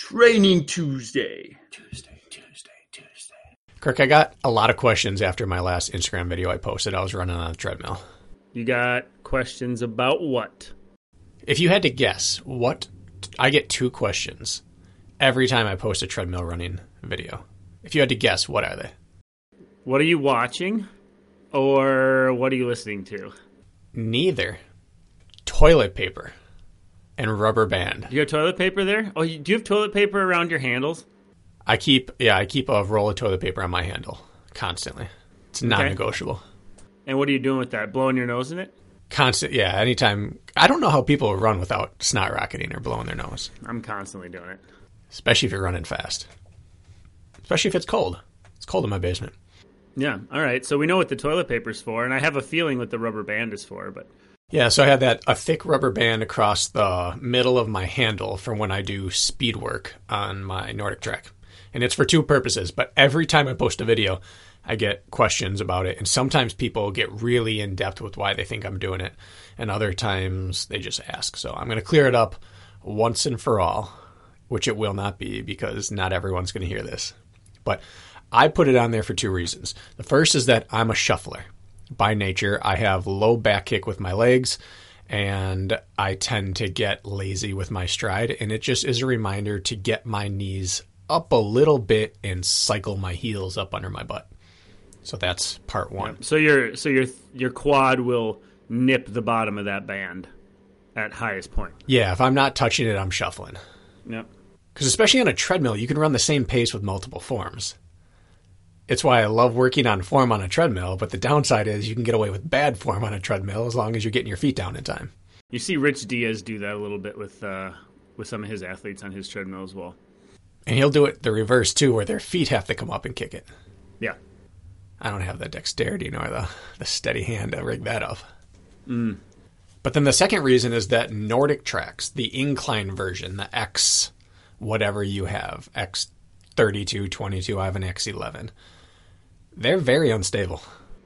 Training Tuesday. Tuesday, Tuesday, Tuesday. Kirk, I got a lot of questions after my last Instagram video I posted. I was running on a treadmill. You got questions about what? If you had to guess, what I get two questions every time I post a treadmill running video. If you had to guess, what are they? What are you watching? Or what are you listening to? Neither. Toilet paper and rubber band. You have toilet paper there? Oh, you, do you have toilet paper around your handles? I keep yeah, I keep a roll of toilet paper on my handle constantly. It's non-negotiable. And what are you doing with that? Blowing your nose in it? Constant, yeah. Anytime, I don't know how people run without snot rocketing or blowing their nose, I'm constantly doing it. especially if you're running fast. Especially if it's cold. It's cold in my basement. Yeah. All right. So we know what the toilet paper's for, and I have a feeling what the rubber band is for, but Yeah, so I had that a thick rubber band across the middle of my handle from when I do speed work on my NordicTrack. And it's for two purposes, but every time I post a video, I get questions about it. And sometimes people get really in depth with why they think I'm doing it, and other times they just ask. So I'm going to clear it up once and for all, which it will not be because not everyone's going to hear this. But I put it on there for two reasons. The first is that I'm a shuffler by nature. I have low back kick with my legs and I tend to get lazy with my stride. And it just is a reminder to get my knees up a little bit and cycle my heels up under my butt. So that's part one. so your so your your quad will nip the bottom of that band at highest point. Yeah, if I'm not touching it, I'm shuffling. Yep. Because especially on a treadmill, you can run the same pace with multiple forms. It's why I love working on form on a treadmill, but the downside is you can get away with bad form on a treadmill as long as you're getting your feet down in time. You see Rich Diaz do that a little bit with uh, with some of his athletes on his treadmill as well. And he'll do it the reverse too, where their feet have to come up and kick it. Yeah. I don't have the dexterity nor the, the steady hand to rig that up. But then the second reason is that Nordic tracks, the incline version, the X, whatever you have, X32, 22, I have an X11, they're very unstable.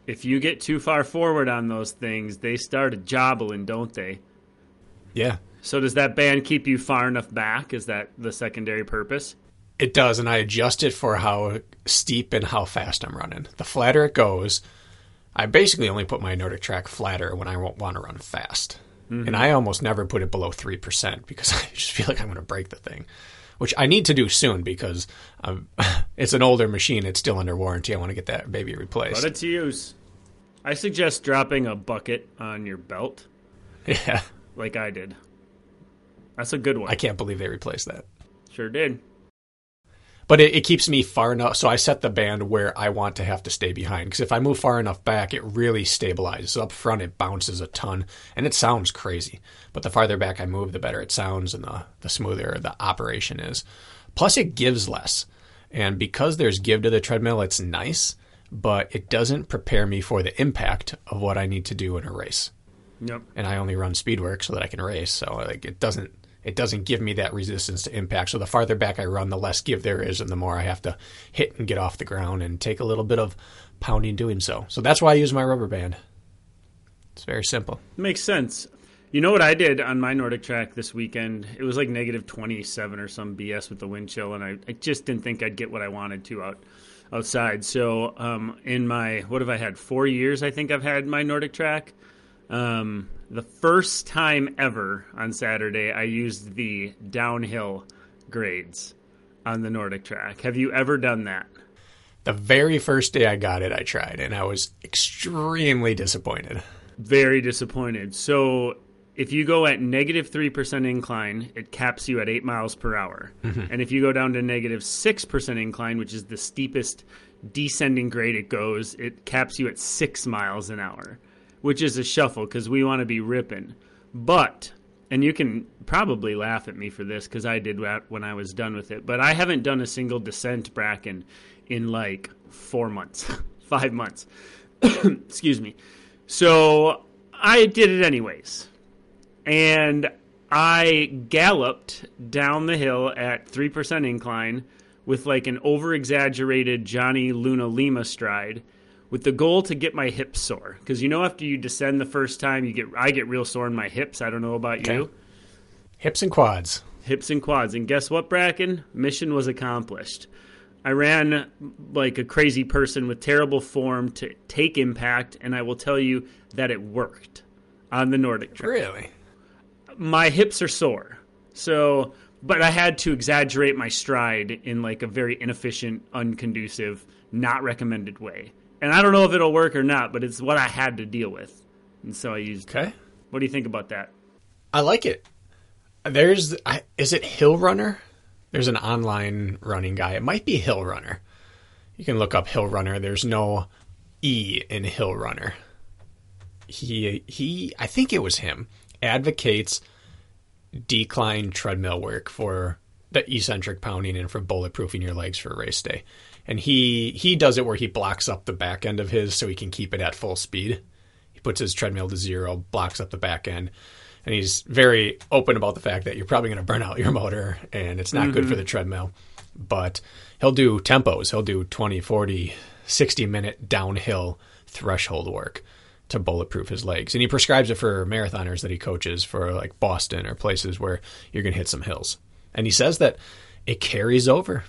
If you get too far forward on those things, they start jobbling, don't they? Yeah, So does that band keep you far enough back? Is that the secondary purpose? it does. And I adjust it for how steep and how fast I'm running. The flatter it goes, I basically only put my Nordic track flatter when I won't want to run fast. Mm-hmm. And I almost never put it below 3% because I just feel like I'm going to break the thing, which I need to do soon because um, it's an older machine. It's still under warranty. I want to get that baby replaced. Put it to use. I suggest dropping a bucket on your belt yeah. like I did. That's a good one. I can't believe they replaced that. sure did. But it, it keeps me far enough. So I set the band where I want to have to stay behind. Because if I move far enough back, it really stabilizes. Up front, it bounces a ton. And it sounds crazy. But the farther back I move, the better it sounds and the, the smoother the operation is. Plus, it gives less. And because there's give to the treadmill, it's nice. But it doesn't prepare me for the impact of what I need to do in a race Yep. and I only run speed work so that I can race. So like it doesn't it doesn't give me that resistance to impact. So the farther back I run, the less give there is, and the more I have to hit and get off the ground and take a little bit of pounding doing so. So that's why I use my rubber band. It's very simple. Makes sense. You know what I did on my Nordic track this weekend? It was like negative 27 or some BS with the wind chill, and I, I just didn't think I'd get what I wanted to out outside. So, um, in my, what have I had? Four years, I think I've had my Nordic track. Um, the first time ever on Saturday, I used the downhill grades on the Nordic track. Have you ever done that? The very first day I got it, I tried, and I was extremely disappointed. very disappointed. So if you go at negative 3% incline, it caps you at 8 miles per hour. Mm-hmm. And if you go down to negative 6% incline, which is the steepest descending grade it goes, it caps you at 6 miles an hour, which is a shuffle because we want to be ripping. But and you can probably laugh at me for this because I did when I was done with it, but I haven't done a single descent bracken in like four months, five months. Excuse me. So I did it anyways. And I galloped down the hill at 3% incline with like an over exaggerated Johnny Luna Lima stride with the goal to get my hips sore. Because you know, after you descend the first time, you get I get real sore in my hips. I don't know about Okay. you. Hips and quads. Hips and quads. And guess what, Bracken? Mission was accomplished. I ran like a crazy person with terrible form to take impact, and I will tell you that it worked on the Nordic track Really? my hips are sore. So, but I had to exaggerate my stride in like a very inefficient, unconducive, not recommended way. And I don't know if it'll work or not, but it's what I had to deal with. And so I used. Okay. What do you think about that? I like it. There's, I, is it Hill Runner? There's an online running guy. It might be Hill Runner. You can look up Hill Runner. There's no E in Hill Runner. He, he, I think it was him, advocates decline treadmill work for the eccentric pounding and for bulletproofing your legs for race day. And he, he does it where he blocks up the back end of his so he can keep it at full speed. He puts his treadmill to zero, blocks up the back end, and he's very open about the fact that you're probably going to burn out your motor and it's not good for mm-hmm. the treadmill. But he'll do tempos, he'll do 20, 40, 60 minute downhill threshold work to bulletproof his legs. And he prescribes it for marathoners that he coaches for like Boston or places where you're going to hit some hills. And he says that it carries over.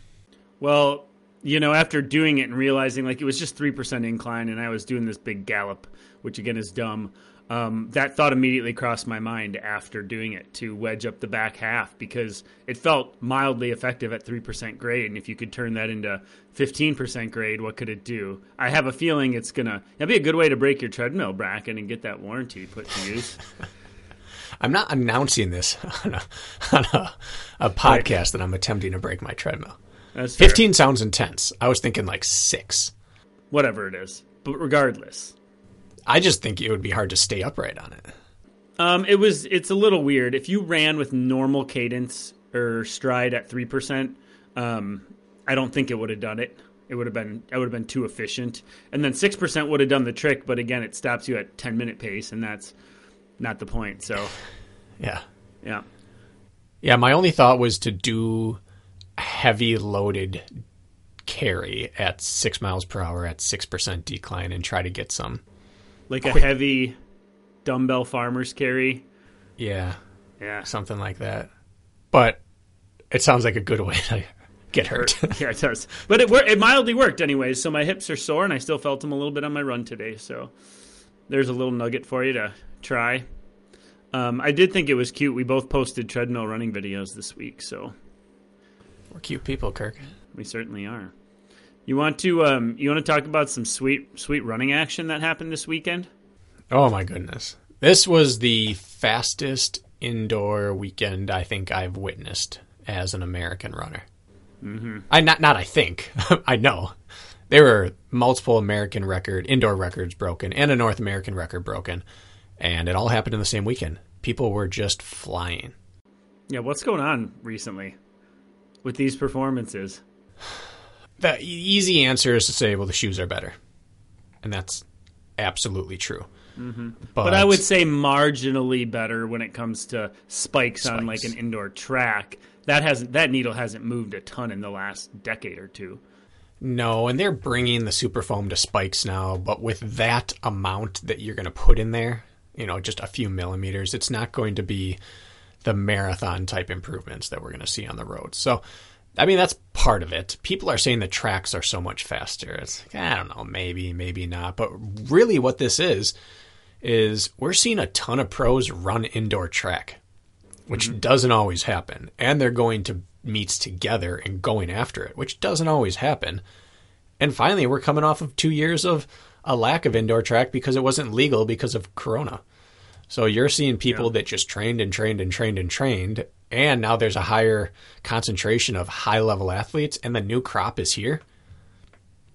Well, you know, after doing it and realizing like it was just 3% incline and I was doing this big gallop, which again is dumb, um, that thought immediately crossed my mind after doing it to wedge up the back half because it felt mildly effective at 3% grade. And if you could turn that into 15% grade, what could it do? I have a feeling it's going to that'd be a good way to break your treadmill Bracken and get that warranty put to use. I'm not announcing this on a, on a, a podcast that I'm attempting to break my treadmill. That's fair. 15 sounds intense. I was thinking like six. whatever it is. But regardless, I just think it would be hard to stay upright on it. Um, it was. It's a little weird. If you ran with normal cadence or stride at three percent, um, I don't think it would have done it. It would have been. I would have been too efficient. And then six percent would have done the trick. But again, it stops you at ten minute pace, and that's not the point. So, Yeah. yeah. Yeah, my only thought was to do heavy loaded carry at six miles per hour at 6% decline and try to get some. Like a heavy dumbbell farmer's carry. Yeah, Yeah. something like that. But it sounds like a good way to get hurt. yeah, it does. But it it mildly worked anyways. So my hips are sore, and I still felt them a little bit on my run today. So there's a little nugget for you to try. Um, I did think it was cute. We both posted treadmill running videos this week, so We're cute people, Kirk. we certainly are. You want to um, you want to talk about some sweet sweet running action that happened this weekend? Oh my goodness. This was the fastest indoor weekend I think I've witnessed as an American runner. Mm-hmm. I not not I think I know there were multiple American record indoor records broken and a North American record broken, and it all happened in the same weekend. People were just flying. Yeah, what's going on recently with these performances? The easy answer is to say, well, the shoes are better, and that's absolutely true. Mm-hmm. But, But I would say marginally better when it comes to spikes, on like an indoor track. That hasn't that needle hasn't moved a ton in the last decade or two. No, and they're bringing the super foam to spikes now, but with that amount that you're going to put in there, you know, just a few millimeters, it's not going to be the marathon type improvements that we're going to see on the road. So, I mean, that's part of it. People are saying the tracks are so much faster. It's like, I don't know, maybe, maybe not. But really, what this is, is we're seeing a ton of pros run indoor track, which mm-hmm. doesn't always happen. And they're going to meets together and going after it, which doesn't always happen. And finally, we're coming off of two years of a lack of indoor track because it wasn't legal because of Corona. So you're seeing people that just trained and trained and trained and trained, and now there's a higher concentration of high level athletes, and the new crop is here.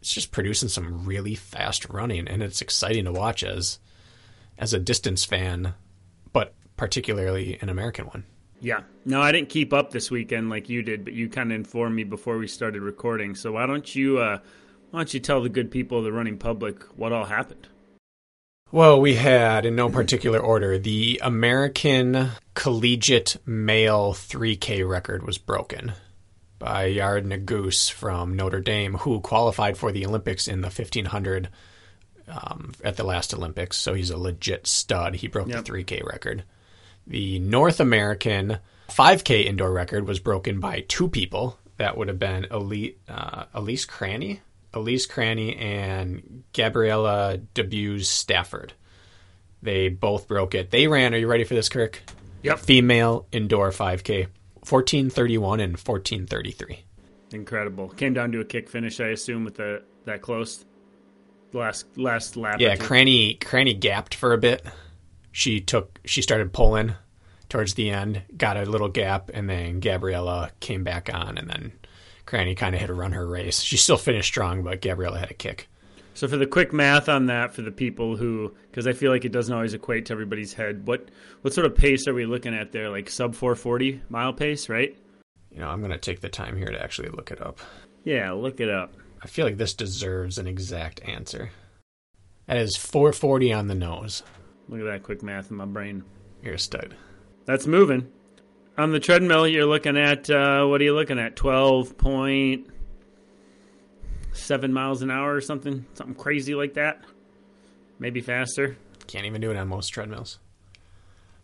It's just producing some really fast running, and it's exciting to watch as as a distance fan, but particularly an American one. Yeah. No, I didn't keep up this weekend like you did, but you kind of informed me before we started recording. So why don't you uh, why don't you tell the good people of the running public what all happened? Well, we had, in no particular order, the American collegiate male 3K record was broken by Yared Nuguse from Notre Dame, who qualified for the Olympics in the 1500 um, at the last Olympics. So he's a legit stud. He broke Yep. the 3K record. The North American 5K indoor record was broken by two people. That would have been Elite, uh, Elise Cranny, Elise Cranny, and Gabriella Debuse Stafford. They both broke it. They ran. Are you ready for this, Kirk? Yep. Female indoor 5K, 1431 and 1433. Incredible. Came down to a kick finish, I assume, with the that close. Last last lap. Yeah. Cranny Cranny gapped for a bit. She took she started pulling towards the end, got a little gap, and then Gabriela came back on, and then Cranny kind of had to run her race. She still finished strong, but Gabriela had a kick. So for the quick math on that, for the people who, because I feel like it doesn't always equate to everybody's head. What what sort of pace are we looking at there? Like sub 440 mile pace, right? You know, I'm gonna take the time here to actually look it up. Yeah, look it up. I feel like this deserves an exact answer. That is 440 on the nose. Look at that quick math in my brain. You're a stud. That's moving. On the treadmill, you're looking at uh, what are you looking at? Twelve point seven miles an hour or something, something crazy like that. Maybe faster. Can't even do it on most treadmills.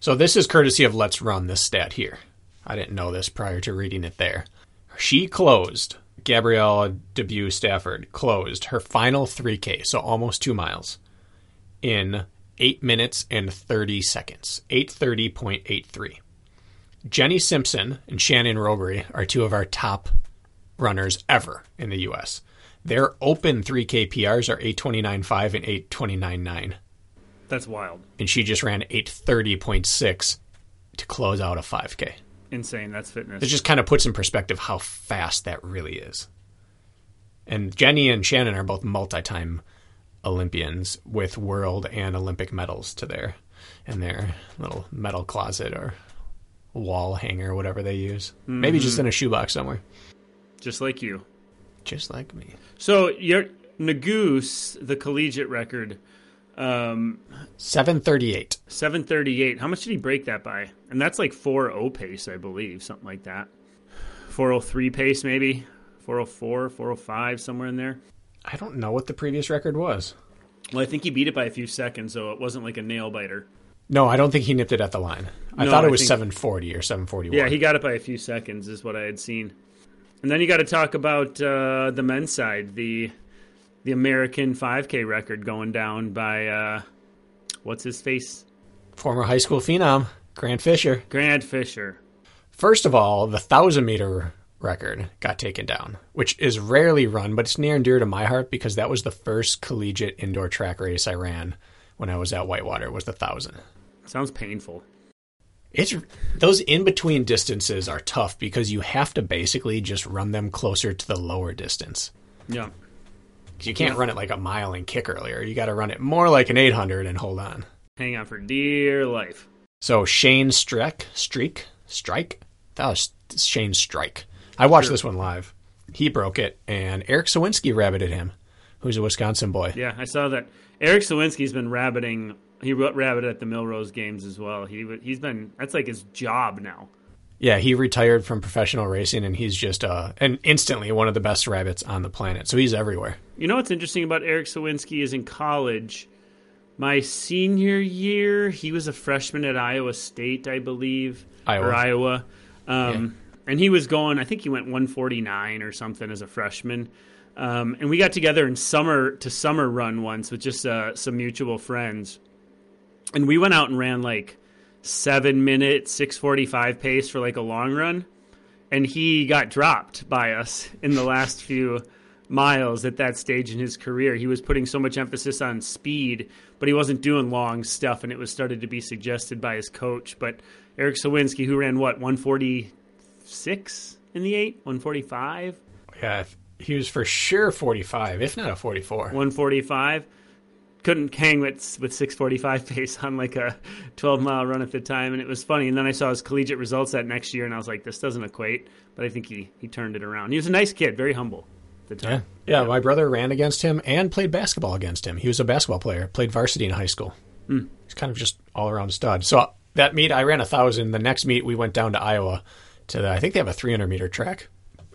So this is courtesy of Let's Run this stat here. I didn't know this prior to reading it there. She closed, Gabrielle DeBues-Stafford closed her final 3K, so almost two miles, in 8 minutes and 30 seconds. 830.83. Jenny Simpson and Shannon Rowbury are two of our top runners ever in the U.S. Their open 3K PRs are 829.5 and 829.9 That's wild, and she just ran 830.6 to close out a 5K. insane. That's fitness. It just kind of puts in perspective how fast that really is. And Jenny and Shannon are both multi time Olympians with world and Olympic medals to their in their little medal closet or wall hanger, whatever they use. Maybe just in a shoebox somewhere. just like you. Just like me. So your Nuguse, the collegiate record, um, 738. 738. How much did he break that by? And that's like 4.0 pace, I believe, something like that. 403 pace, maybe 404, 405, somewhere in there. I don't know what the previous record was. Well, I think he beat it by a few seconds, so it wasn't like a nail biter. No, I don't think he nipped it at the line. I No, thought it I was think- 740 or 741. Yeah, he got it by a few seconds, is what I had seen. And then you got to talk about uh, the men's side, the the American 5K record going down by uh, what's his face, Former high school phenom, Grant Fisher. Grant Fisher. First of all, the 1,000 meter record got taken down, which is rarely run, but it's near and dear to my heart because that was the first collegiate indoor track race I ran when I was at Whitewater was the 1,000. Sounds painful. It's those in between distances are tough because you have to basically just run them closer to the lower distance. Yeah. You can't run it like a mile and kick earlier. You got to run it more like an 800 and hold on. Hang on for dear life. So Shane Streck, Streak, Strike. That was Shane Strike. I watched Sure. this one live. He broke it, and Erik Sowinski rabbited him, who's a Wisconsin boy. Yeah, I saw that. Erik Sowinski's been rabbiting. He wrote rabbit at the Millrose games as well. He he's been that's like his job now. Yeah, he retired from professional racing, and he's just uh, and instantly one of the best rabbits on the planet. So he's everywhere. You know what's interesting about Erik Sowinski is in college. My senior year, he was a freshman at Iowa State, I believe, Iowa. or Iowa, um, and he was going. I think he went 149 or something as a freshman. Um, and we got together in summer to summer run once with just uh, some mutual friends, and we went out and ran like seven minute 645 pace for like a long run and he got dropped by us in the last few miles at that stage in his career. He was putting so much emphasis on speed, but he wasn't doing long stuff, and it was started to be suggested by his coach. But Erik Sowinski, who ran what 146 in the eight, 145, Yeah, he was for sure 45, if not a 44. 145, couldn't hang with with 645 pace on like a 12 mile run at the time, and it was funny. And then I saw his collegiate results that next year, and I was like, this doesn't equate. But I think he he turned it around. He was a nice kid, very humble. At the Yeah. time. yeah, my brother ran against him and played basketball against him. He was a basketball player, played varsity in high school. Hmm. He's kind of just all around stud. So that meet, I ran a thousand. The next meet, we went down to Iowa to the, I think they have a 300 meter track,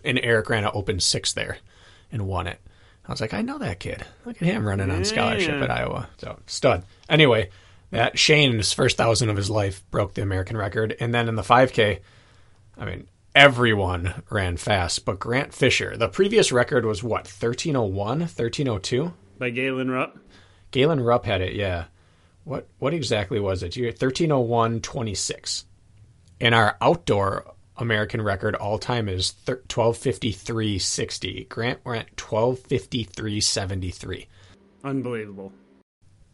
and Eric ran an open six there and won it. I was like, I know that kid. Look at him running on scholarship Yeah. at Iowa. So stud. Anyway, that Shane, in his first thousand of his life, broke the American record, and then in the 5K, I mean, everyone ran fast, but Grant Fisher, the previous record was what, 1301, 1302? By Galen Rupp. Galen Rupp had it, yeah. What what exactly was it? You 1301.26. In our outdoor American record all time is thir- 1253.60. Grant went 1253.73 Unbelievable.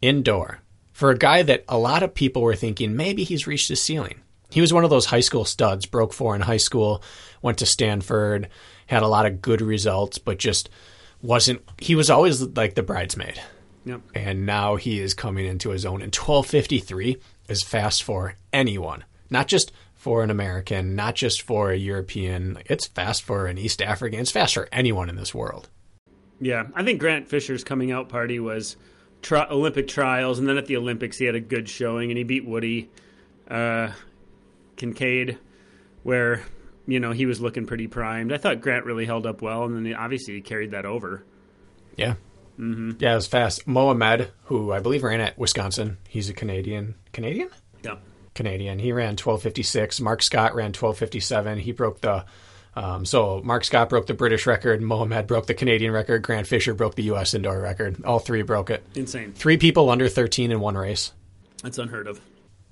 indoor for a guy that a lot of people were thinking maybe he's reached his ceiling. He was one of those high school studs, broke four in high school, went to Stanford, had a lot of good results, but just wasn't. He was always like the bridesmaid, Yep. and now he is coming into his own. And 1253 is fast for anyone, not just for an American, not just for a European. It's fast for an East African. It's fast for anyone in this world. Yeah, I think Grant Fisher's coming out party was tri- Olympic trials, and then at the Olympics he had a good showing, and he beat Woody uh, Kincaid, where you know he was looking pretty primed. I thought Grant really held up well, and then he, obviously he carried that over. Yeah. Mm-hmm. Yeah, it was fast. Mohamed, who I believe ran at Wisconsin, he's a Canadian. Canadian? Yeah, Canadian. He ran 1256. Marc Scott ran 1257. He broke the. Um, so Marc Scott broke the British record. Mohamed broke the Canadian record. Grant Fisher broke the U.S. indoor record. All three broke it. insane. Three people under 13 in one race. That's unheard of.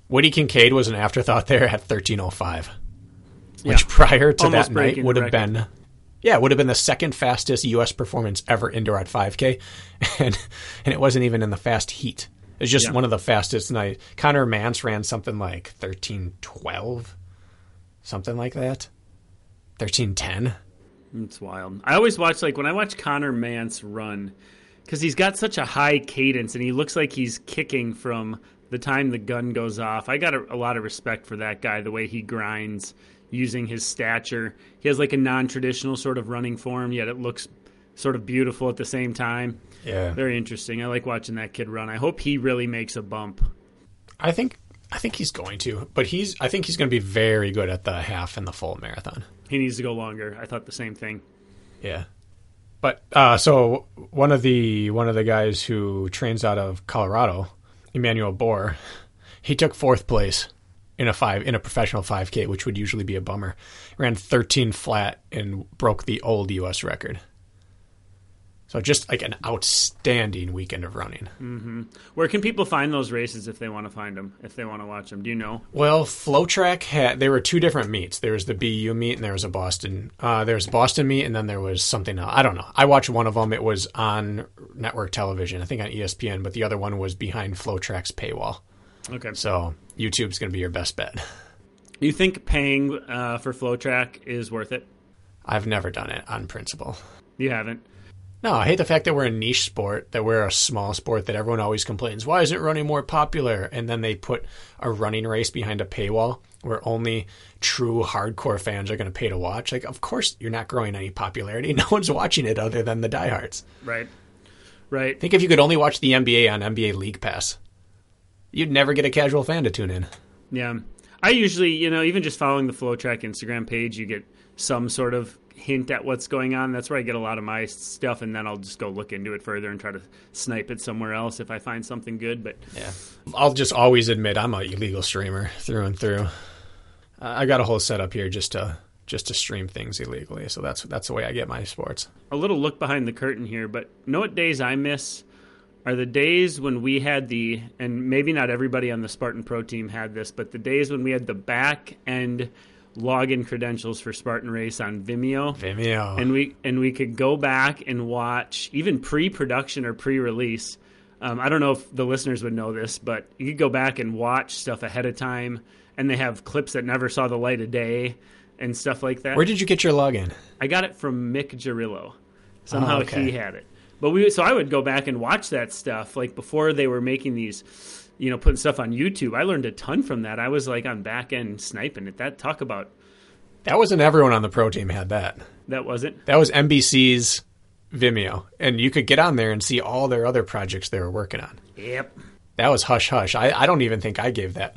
Woody Kincaid was an afterthought there at 1305, Yeah. which prior to Almost that night would have record. been, yeah, it would have been the second fastest U.S. performance ever indoor at 5K, and and it wasn't even in the fast heat. It's just Yeah. one of the fastest night. Connor Mantz ran something like 1312, something like that, 1310. It's wild. I always watch like when I watch Connor Mantz run because he's got such a high cadence and he looks like he's kicking from the time the gun goes off. I got a, a lot of respect for that guy. The way he grinds using his stature. He has like a non-traditional sort of running form, yet it looks sort of beautiful at the same time. Yeah, Very interesting. I like watching that kid run. I hope he really makes a bump. I think I think he's going to, but he's I think he's going to be very good at the half and the full marathon. He needs to go longer. I thought the same thing. Yeah. But uh, so one of the one of the guys who trains out of Colorado, Emmanuel Bor, he took fourth place in a five in a professional 5K, which would usually be a bummer. Ran 13 flat and broke the old U.S. record. So just like an outstanding weekend of running. Where can people find those races if they want to find them? If they want to watch them? Do you know? Well, FloTrack had there were two different meets. There was the BU meet and there was a Boston. Uh, there was Boston meet and then there was something else. I don't know. I watched one of them. It was on network television, I think on ESPN, but the other one was behind FloTrack's paywall. Okay. So YouTube's going to be your best bet. You think paying uh, for FloTrack is worth it? I've never done it on principle. You haven't. No, I hate the fact that we're a niche sport, that we're a small sport, that everyone always complains, why isn't running more popular? And then they put a running race behind a paywall where only true hardcore fans are going to pay to watch. Like, of course, you're not growing any popularity. No one's watching it other than the diehards. Right. Right. Think if you could only watch the NBA on NBA League Pass, you'd never get a casual fan to tune in. Yeah. I usually, you know, even just following the FloTrack Instagram page, you get some sort of hint at what's going on. That's where I get a lot of my stuff, and then I'll just go look into it further and try to snipe it somewhere else if I find something good. But Yeah. I'll just always admit I'm a illegal streamer through and through. I got a whole setup here just to just to stream things illegally. So that's that's the way I get my sports. a little look behind the curtain here, but know what days I miss are the days when we had the, and maybe not everybody on the Spartan Pro team had this, but the days when we had the back end login credentials for Spartan Race on Vimeo. Vimeo. and we and we could go back and watch even pre-production or pre-release. Um, I don't know if the listeners would know this, but you could go back and watch stuff ahead of time, and they have clips that never saw the light of day and stuff like that. Where did you get your login? I got it from Mick Jarillo. Somehow Oh, okay. he had it. But we so I would go back and watch that stuff like before they were making these, you know, putting stuff on YouTube. I learned a ton from that. I was like on back end sniping it. That talk about That wasn't everyone on the pro team had that. that wasn't. That was NBC's Vimeo, and you could get on there and see all their other projects they were working on. Yep. That was hush hush. I, I don't even think I gave that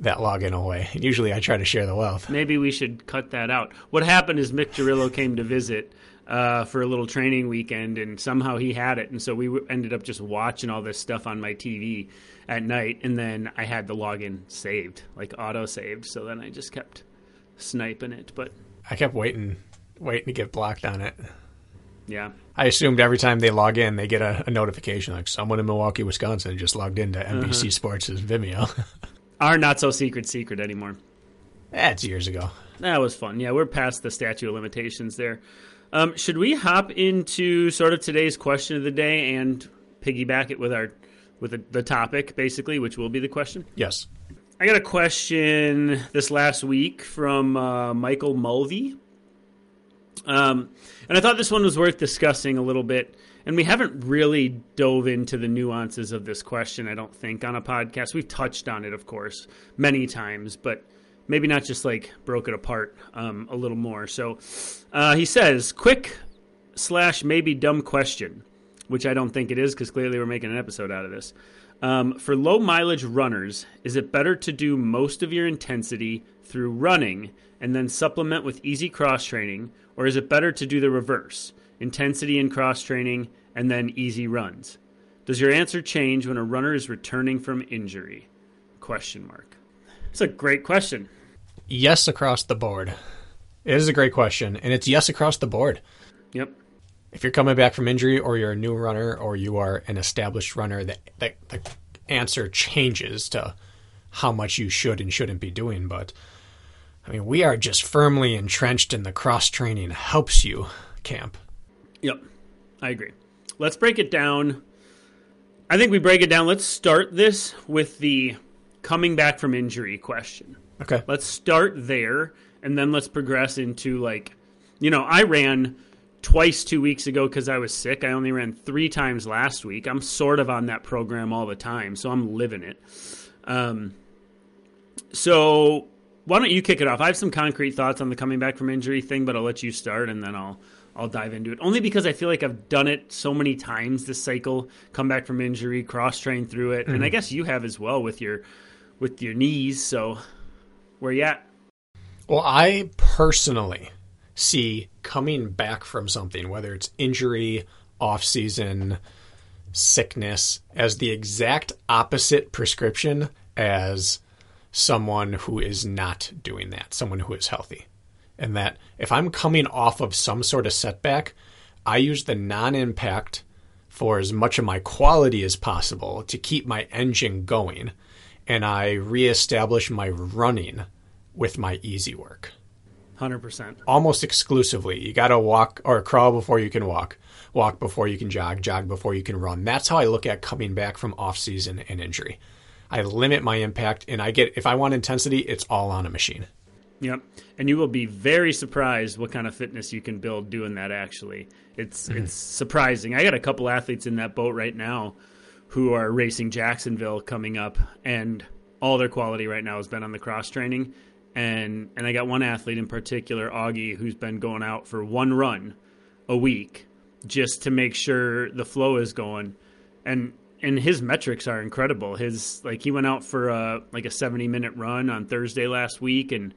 that login away. Usually I try to share the wealth. Maybe we should cut that out. What happened is Mick Jarillo came to visit uh, for a little training weekend, and somehow he had it, and so we w- ended up just watching all this stuff on my TV at night, and then I had the login saved, like auto saved. So then I just kept sniping it, but I kept waiting waiting to get blocked on it. yeah. I assumed every time they log in, they get a, a notification like someone in Milwaukee, Wisconsin just logged into NBC Sports' Vimeo. Our not so secret secret anymore. That's years ago. That was fun. Yeah, we're past the statute of limitations there. Um, should we hop into sort of today's question of the day and piggyback it with our with the, the topic basically, which will be the question? Yes. I got a question this last week from uh, Michael Mulvey. Um, and I thought this one was worth discussing a little bit. And we haven't really dove into the nuances of this question, I don't think, on a podcast. We've touched on it, of course, many times, but maybe not just like broke it apart um, a little more. So uh, he says, quick slash maybe dumb question, which I don't think it is because clearly we're making an episode out of this. Um, for low mileage runners, is it better to do most of your intensity through running and then supplement with easy cross training, or is it better to do the reverse, intensity and cross training and then easy runs? Does your answer change when a runner is returning from injury? Question mark. It's a great question. Yes, across the board. It is a great question, and it's yes across the board. Yep. If you're coming back from injury, or you're a new runner, or you are an established runner, the, the, the answer changes to how much you should and shouldn't be doing. But I mean, we are just firmly entrenched in the cross training helps you camp. Yep. I agree. Let's break it down. I think we break it down. Let's start this with the coming back from injury question. Okay. Let's start there and then let's progress into like, you know, I ran twice two weeks ago because I was sick. I only ran three times last week. I'm sort of on that program all the time, so I'm living it. Um, so why don't you kick it off? I have some concrete thoughts on the coming back from injury thing, but I'll let you start and then I'll I'll dive into it. Only because I feel like I've done it so many times this cycle, come back from injury, cross train through it, and I guess you have as well with your with your knees. So where you at? Well, I personally see coming back from something, whether it's injury, off season, sickness, as the exact opposite prescription as someone who is not doing that, someone who is healthy. And that if I'm coming off of some sort of setback, I use the non impact for as much of my quality as possible to keep my engine going. And I reestablish my running with my easy work Hundred percent. almost exclusively. You got to walk or crawl before you can walk, walk before you can jog, jog before you can run. That's how I look at coming back from off season and injury. I limit my impact and I get if I want intensity, it's all on a machine. Yep. And you will be very surprised what kind of fitness you can build doing that actually. It's mm-hmm. it's surprising. I got a couple athletes in that boat right now who are racing Jacksonville coming up and all their quality right now has been on the cross training. And and I got one athlete in particular, Augie, who's been going out for one run a week just to make sure the flow is going. And and his metrics are incredible. His like he went out for a like a 70 minute run on Thursday last week and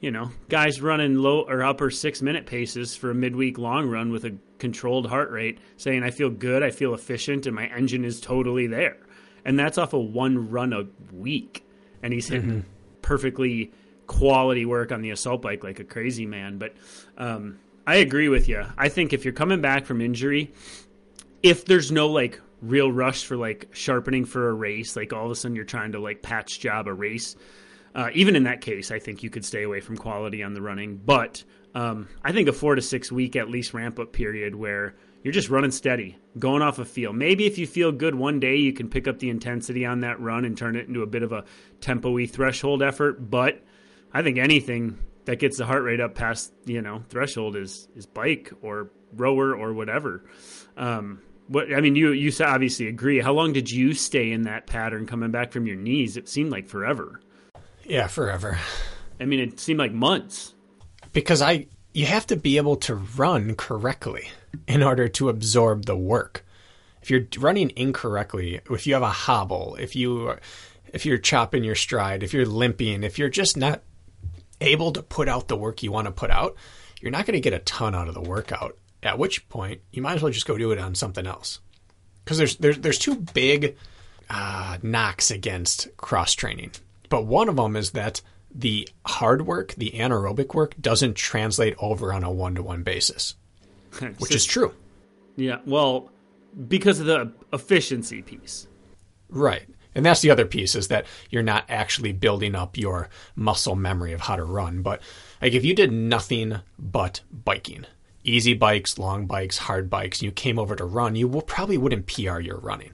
you know, guys running low or upper six minute paces for a midweek long run with a controlled heart rate, saying, I feel good, I feel efficient, and my engine is totally there. And that's off of one run a week. And he's hitting perfectly quality work on the assault bike like a crazy man. But um, I agree with you. I think if you're coming back from injury, if there's no like real rush for like sharpening for a race, like all of a sudden you're trying to like patch job a race, uh, even in that case, I think you could stay away from quality on the running. But um, I think a four to six week at least ramp up period where you're just running steady, going off a feel. Maybe if you feel good one day, you can pick up the intensity on that run and turn it into a bit of a tempo-y threshold effort. But I think anything that gets the heart rate up past you know threshold is is bike or rower or whatever. Um, what I mean, you you obviously agree. How long did you stay in that pattern coming back from your knees? It seemed like forever. Yeah, forever. I mean, it seemed like months. Because I you have to be able to run correctly in order to absorb the work. If you're running incorrectly, if you have a hobble, if you if you're chopping your stride, if you're limping, if you're just not able to put out the work you want to put out, you're not going to get a ton out of the workout. At which point, you might as well just go do it on something else. Because there's there's there's two big uh, knocks against cross training, but one of them is that the hard work, the anaerobic work, doesn't translate over on a one to one basis, which is true. Yeah, well, because of the efficiency piece. Right. And that's the other piece is that you're not actually building up your muscle memory of how to run. But like if you did nothing but biking, easy bikes, long bikes, hard bikes, and you came over to run, you will probably wouldn't PR your running.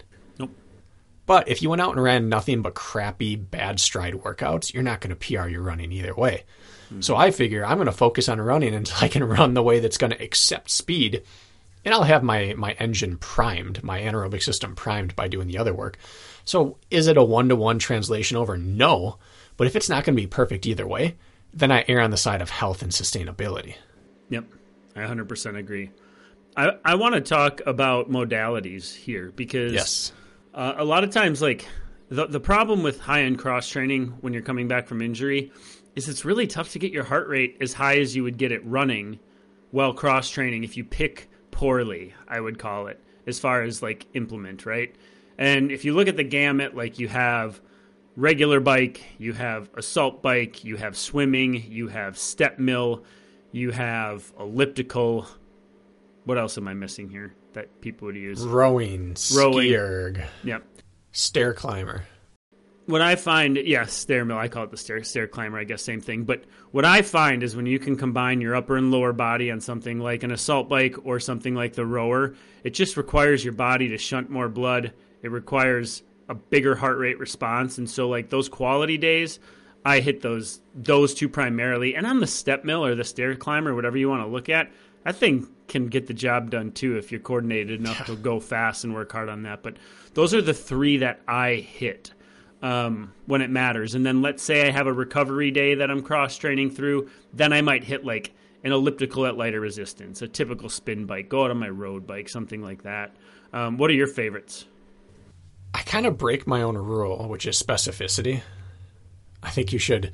But if you went out and ran nothing but crappy, bad stride workouts, you're not going to PR your running either way. Mm-hmm. So I figure I'm going to focus on running until I can run the way that's going to accept speed. And I'll have my, my engine primed, my anaerobic system primed by doing the other work. So is it a one to one translation over? No. But if it's not going to be perfect either way, then I err on the side of health and sustainability. Yep. I 100% agree. I, I want to talk about modalities here because yes. Uh, a lot of times, like the, the problem with high end cross training when you're coming back from injury is it's really tough to get your heart rate as high as you would get it running while cross training if you pick poorly, I would call it, as far as like implement, right? And if you look at the gamut, like you have regular bike, you have assault bike, you have swimming, you have step mill, you have elliptical. What else am I missing here that people would use? Rowing, rowing, ski erg, yep, stair climber. What I find, yes, yeah, stair mill. I call it the stair stair climber. I guess same thing. But what I find is when you can combine your upper and lower body on something like an assault bike or something like the rower, it just requires your body to shunt more blood it requires a bigger heart rate response, and so like those quality days, I hit those those two primarily. And on the step mill or the stair climber, whatever you want to look at, that thing can get the job done too if you're coordinated enough yeah. to go fast and work hard on that. But those are the three that I hit um, when it matters. And then let's say I have a recovery day that I'm cross training through, then I might hit like an elliptical at lighter resistance, a typical spin bike, go out on my road bike, something like that. Um, what are your favorites? I kind of break my own rule, which is specificity. I think you should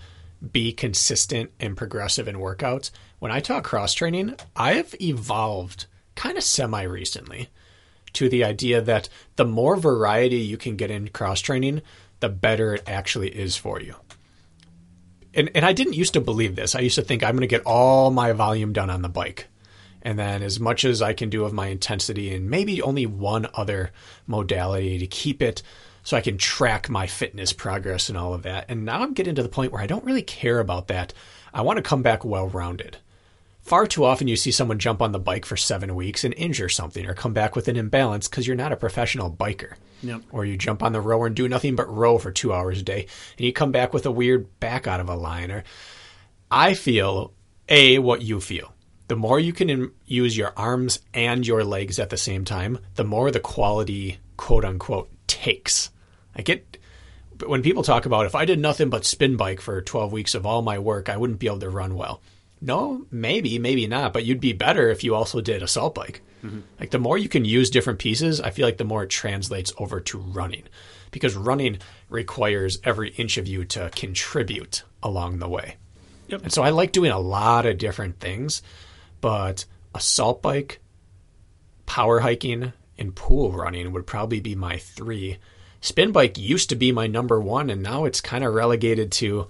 be consistent and progressive in workouts. When I talk cross training, I have evolved kind of semi recently to the idea that the more variety you can get in cross training, the better it actually is for you. And, and I didn't used to believe this. I used to think I'm going to get all my volume done on the bike and then as much as I can do of my intensity and maybe only one other modality to keep it so I can track my fitness progress and all of that. And now I'm getting to the point where I don't really care about that. I want to come back well rounded. Far too often you see someone jump on the bike for seven weeks and injure something or come back with an imbalance because you're not a professional biker. Yep. Or you jump on the rower and do nothing but row for two hours a day and you come back with a weird back out of a line. Or I feel A, what you feel the more you can use your arms and your legs at the same time, the more the quality, quote unquote, takes. I get when people talk about if I did nothing but spin bike for 12 weeks of all my work, I wouldn't be able to run well. No, maybe, maybe not, but you'd be better if you also did assault bike. Mm-hmm. Like the more you can use different pieces, I feel like the more it translates over to running because running requires every inch of you to contribute along the way. Yep. And so I like doing a lot of different things but assault bike, power hiking, and pool running would probably be my three. Spin bike used to be my number one, and now it's kind of relegated to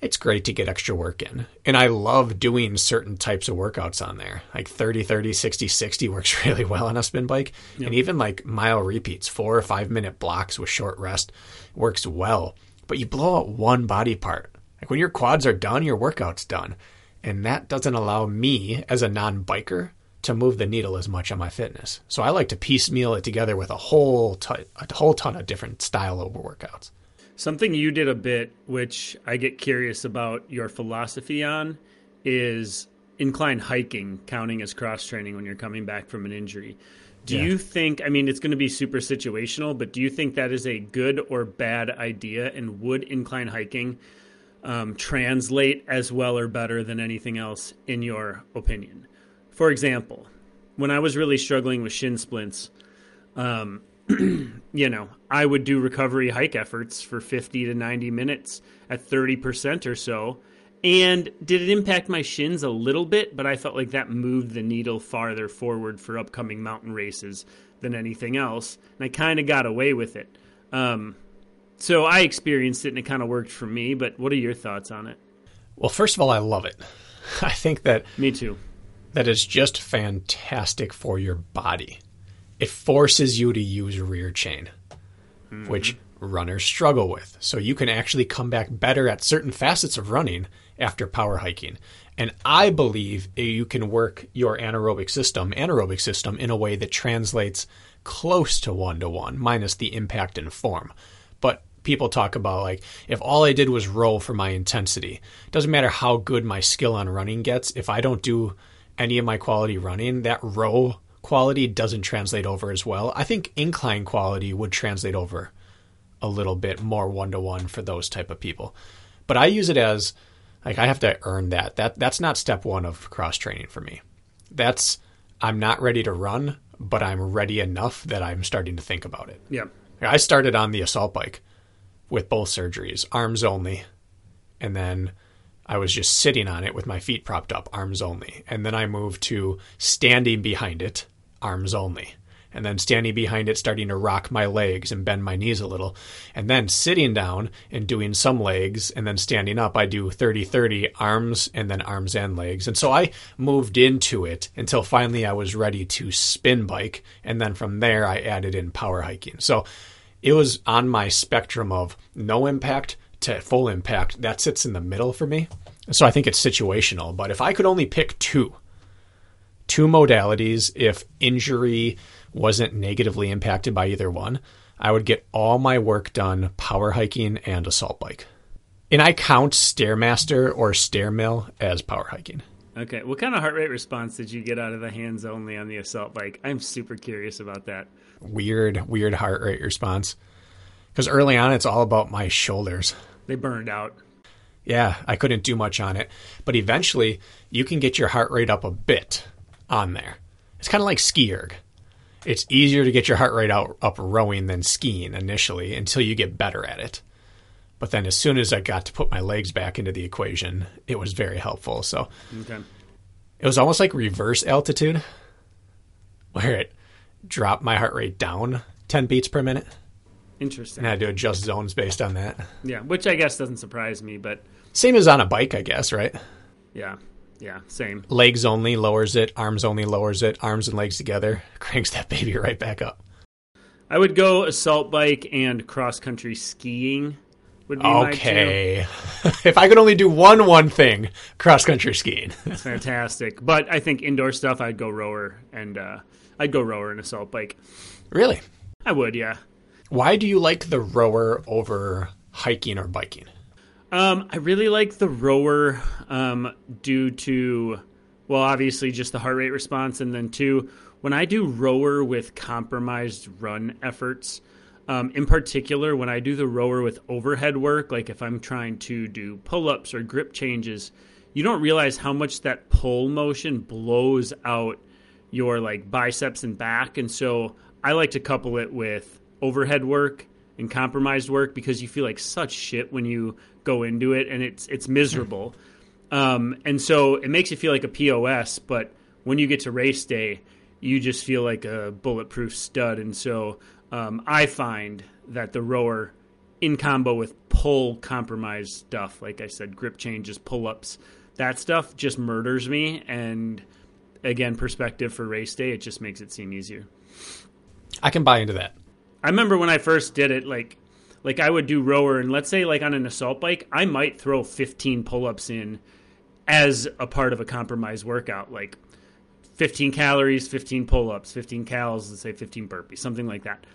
it's great to get extra work in. And I love doing certain types of workouts on there. Like 30, 30, 60, 60 works really well on a spin bike. Yep. And even like mile repeats, four or five minute blocks with short rest works well. But you blow out one body part. Like when your quads are done, your workout's done. And that doesn't allow me as a non biker to move the needle as much on my fitness. So I like to piecemeal it together with a whole ton, a whole ton of different style of workouts. Something you did a bit, which I get curious about your philosophy on, is incline hiking counting as cross training when you're coming back from an injury. Do Yeah. you think, I mean, it's going to be super situational, but do you think that is a good or bad idea? And would incline hiking um, translate as well or better than anything else, in your opinion? For example, when I was really struggling with shin splints, um, you know, I would do recovery hike efforts for 50 to 90 minutes at 30% or so. And did it impact my shins a little bit? But I felt like that moved the needle farther forward for upcoming mountain races than anything else. And I kind of got away with it. Um, so I experienced it and it kind of worked for me. But what are your thoughts on it? Well, first of all, I love it. I think that Me too. That is just fantastic for your body. It forces you to use rear chain, which runners struggle with. So you can actually come back better at certain facets of running after power hiking. And I believe you can work your anaerobic system, anaerobic system in a way that translates close to one to one, minus the impact and form. But people talk about like if all I did was row for my intensity, doesn't matter how good my skill on running gets, if I don't do any of my quality running, that row quality doesn't translate over as well. I think incline quality would translate over a little bit more one to one for those type of people. But I use it as like I have to earn that. That that's not step 1 of cross training for me. That's I'm not ready to run, but I'm ready enough that I'm starting to think about it. Yeah. I started on the assault bike with both surgeries, arms only. And then I was just sitting on it with my feet propped up, arms only. And then I moved to standing behind it, arms only. And then standing behind it, starting to rock my legs and bend my knees a little. And then sitting down and doing some legs. And then standing up, I do 30 30 arms and then arms and legs. And so I moved into it until finally I was ready to spin bike. And then from there, I added in power hiking. So it was on my spectrum of no impact to full impact. That sits in the middle for me. So I think it's situational. But if I could only pick two, two modalities, if injury wasn't negatively impacted by either one, I would get all my work done power hiking and assault bike. And I count Stairmaster or Stairmill as power hiking. Okay. What kind of heart rate response did you get out of the hands only on the assault bike? I'm super curious about that. Weird, weird heart rate response. Because early on, it's all about my shoulders. They burned out. Yeah, I couldn't do much on it. But eventually, you can get your heart rate up a bit on there. It's kind of like ski erg. It's easier to get your heart rate out, up rowing than skiing initially until you get better at it. But then as soon as I got to put my legs back into the equation, it was very helpful. So Okay. it was almost like reverse altitude, where it dropped my heart rate down 10 beats per minute. Interesting. And I had to adjust zones based on that. Yeah, which I guess doesn't surprise me, but Same as on a bike, I guess, right? yeah, yeah, same. legs only lowers it, arms only lowers it, arms and legs together cranks that baby right back up. I would go assault bike and cross country skiing. Would be. Okay. if I could only do one one thing, cross country skiing. That's fantastic. But I think indoor stuff, I'd go rower and uh, I'd go rower and assault bike. really? I would, yeah. Why do you like the rower over hiking or biking? Um, I really like the rower um, due to, well, obviously just the heart rate response, and then two, when I do rower with compromised run efforts, um, in particular, when I do the rower with overhead work, like if I'm trying to do pull ups or grip changes, you don't realize how much that pull motion blows out your like biceps and back. And so I like to couple it with overhead work and compromised work because you feel like such shit when you go into it and it's it's miserable. Um, and so it makes you feel like a POS, but when you get to race day, you just feel like a bulletproof stud. And so um, I find that the rower in combo with pull compromised stuff, like I said, grip changes, pull ups, that stuff just murders me. And again, perspective for race day, it just makes it seem easier. I can buy into that. I remember when I first did it, like like I would do rower, and let's say like on an assault bike, I might throw 15 pull-ups in as a part of a compromised workout, like 15 calories, 15 pull-ups, 15 cals, let's say 15 burpees, something like that.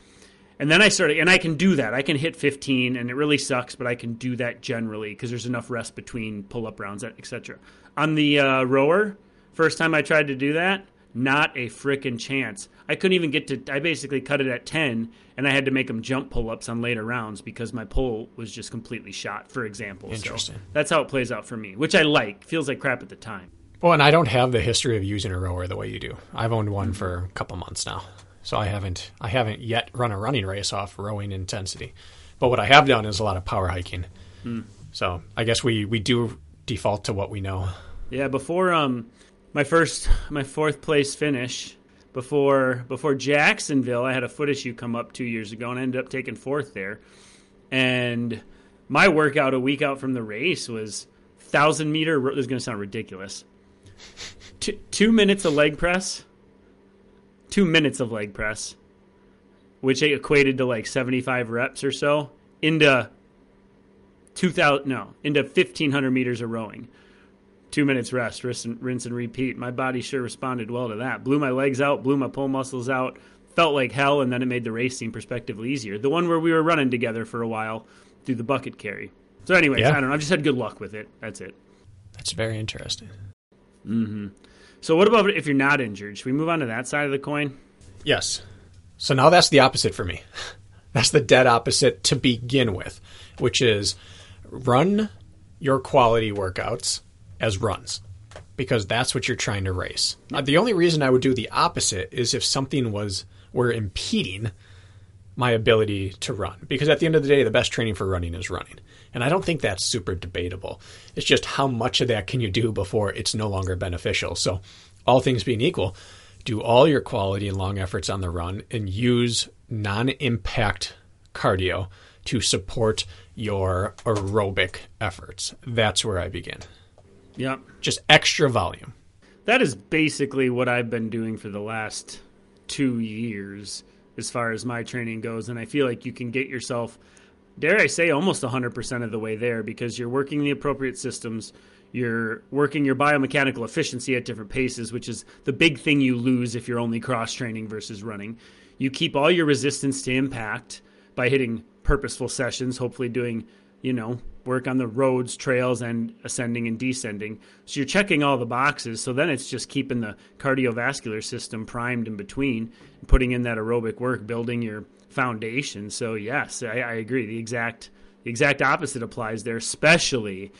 And then I started, and I can do that. I can hit 15, and it really sucks, but I can do that generally because there's enough rest between pull-up rounds, etc. On the uh, rower, first time I tried to do that, Not a frickin' chance. I couldn't even get to. I basically cut it at ten, and I had to make them jump pull ups on later rounds because my pull was just completely shot. For example, Interesting. So that's how it plays out for me, which I like. Feels like crap at the time. Well, and I don't have the history of using a rower the way you do. I've owned one for a couple months now, so I haven't I haven't yet run a running race off rowing intensity. But what I have done is a lot of power hiking. So I guess we we do default to what we know. Yeah, before um my first my fourth place finish before before Jacksonville, I had a foot issue come up two years ago and I ended up taking fourth there. And my workout a week out from the race was thousand meter. This is going to sound ridiculous. Two, two minutes of leg press. Two minutes of leg press, which equated to like seventy five reps or so into two thousand no into fifteen hundred meters of rowing two minutes rest, rinse and, rinse and repeat. My body sure responded well to that. Blew my legs out, blew my pull muscles out, felt like hell, and then it made the race seem prospectively easier. The one where we were running together for a while through the bucket carry. So, anyways, Yeah. I don't know. I've just had good luck with it. That's it. That's very interesting. Mm-hmm. So, what about if you're not injured? Should we move on to that side of the coin? Yes. So now that's the opposite for me. That's the dead opposite to begin with, which is run your quality workouts as runs because that's what you're trying to race. The only reason I would do the opposite is if something was were impeding my ability to run because at the end of the day the best training for running is running. And I don't think that's super debatable. It's just how much of that can you do before it's no longer beneficial. So all things being equal, do all your quality and long efforts on the run and use non-impact cardio to support your aerobic efforts. That's where I begin. Yep. Just extra volume. That is basically what I've been doing for the last two years as far as my training goes. And I feel like you can get yourself, dare I say, almost 100% of the way there because you're working the appropriate systems. You're working your biomechanical efficiency at different paces, which is the big thing you lose if you're only cross training versus running. You keep all your resistance to impact by hitting purposeful sessions, hopefully doing, you know, work on the roads, trails, and ascending and descending. So you're checking all the boxes. So then it's just keeping the cardiovascular system primed in between, putting in that aerobic work, building your foundation. So yes, I, I agree. The exact the exact opposite applies there, especially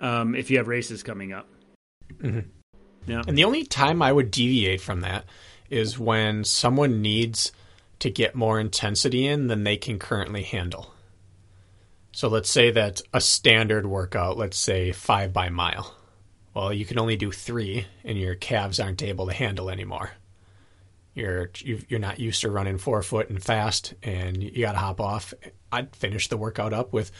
um, if you have races coming up. Yeah. And the only time I would deviate from that is when someone needs to get more intensity in than they can currently handle. So let's say that a standard workout, let's say five by mile. Well, you can only do three, and your calves aren't able to handle anymore. You're you- you're not used to running four foot and fast, and you got to hop off. I'd finish the workout up with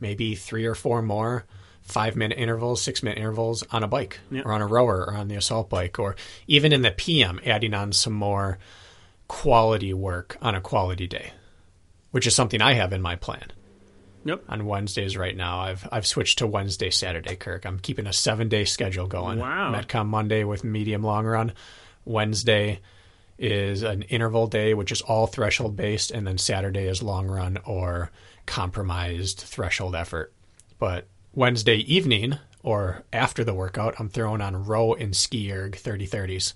maybe three or four more five minute intervals, six minute intervals on a bike Yep. or on a rower or on the assault bike, or even in the PM, adding on some more quality work on a quality day, which is something I have in my plan Nope. on Wednesdays right now. I've I've switched to Wednesday, Saturday, Kirk. I'm keeping a seven day schedule going. Wow. Metcon Monday with medium long run. Wednesday is an interval day, which is all threshold based, and then Saturday is long run or compromised threshold effort. But Wednesday evening or after the workout, I'm throwing on row and ski erg 30 30s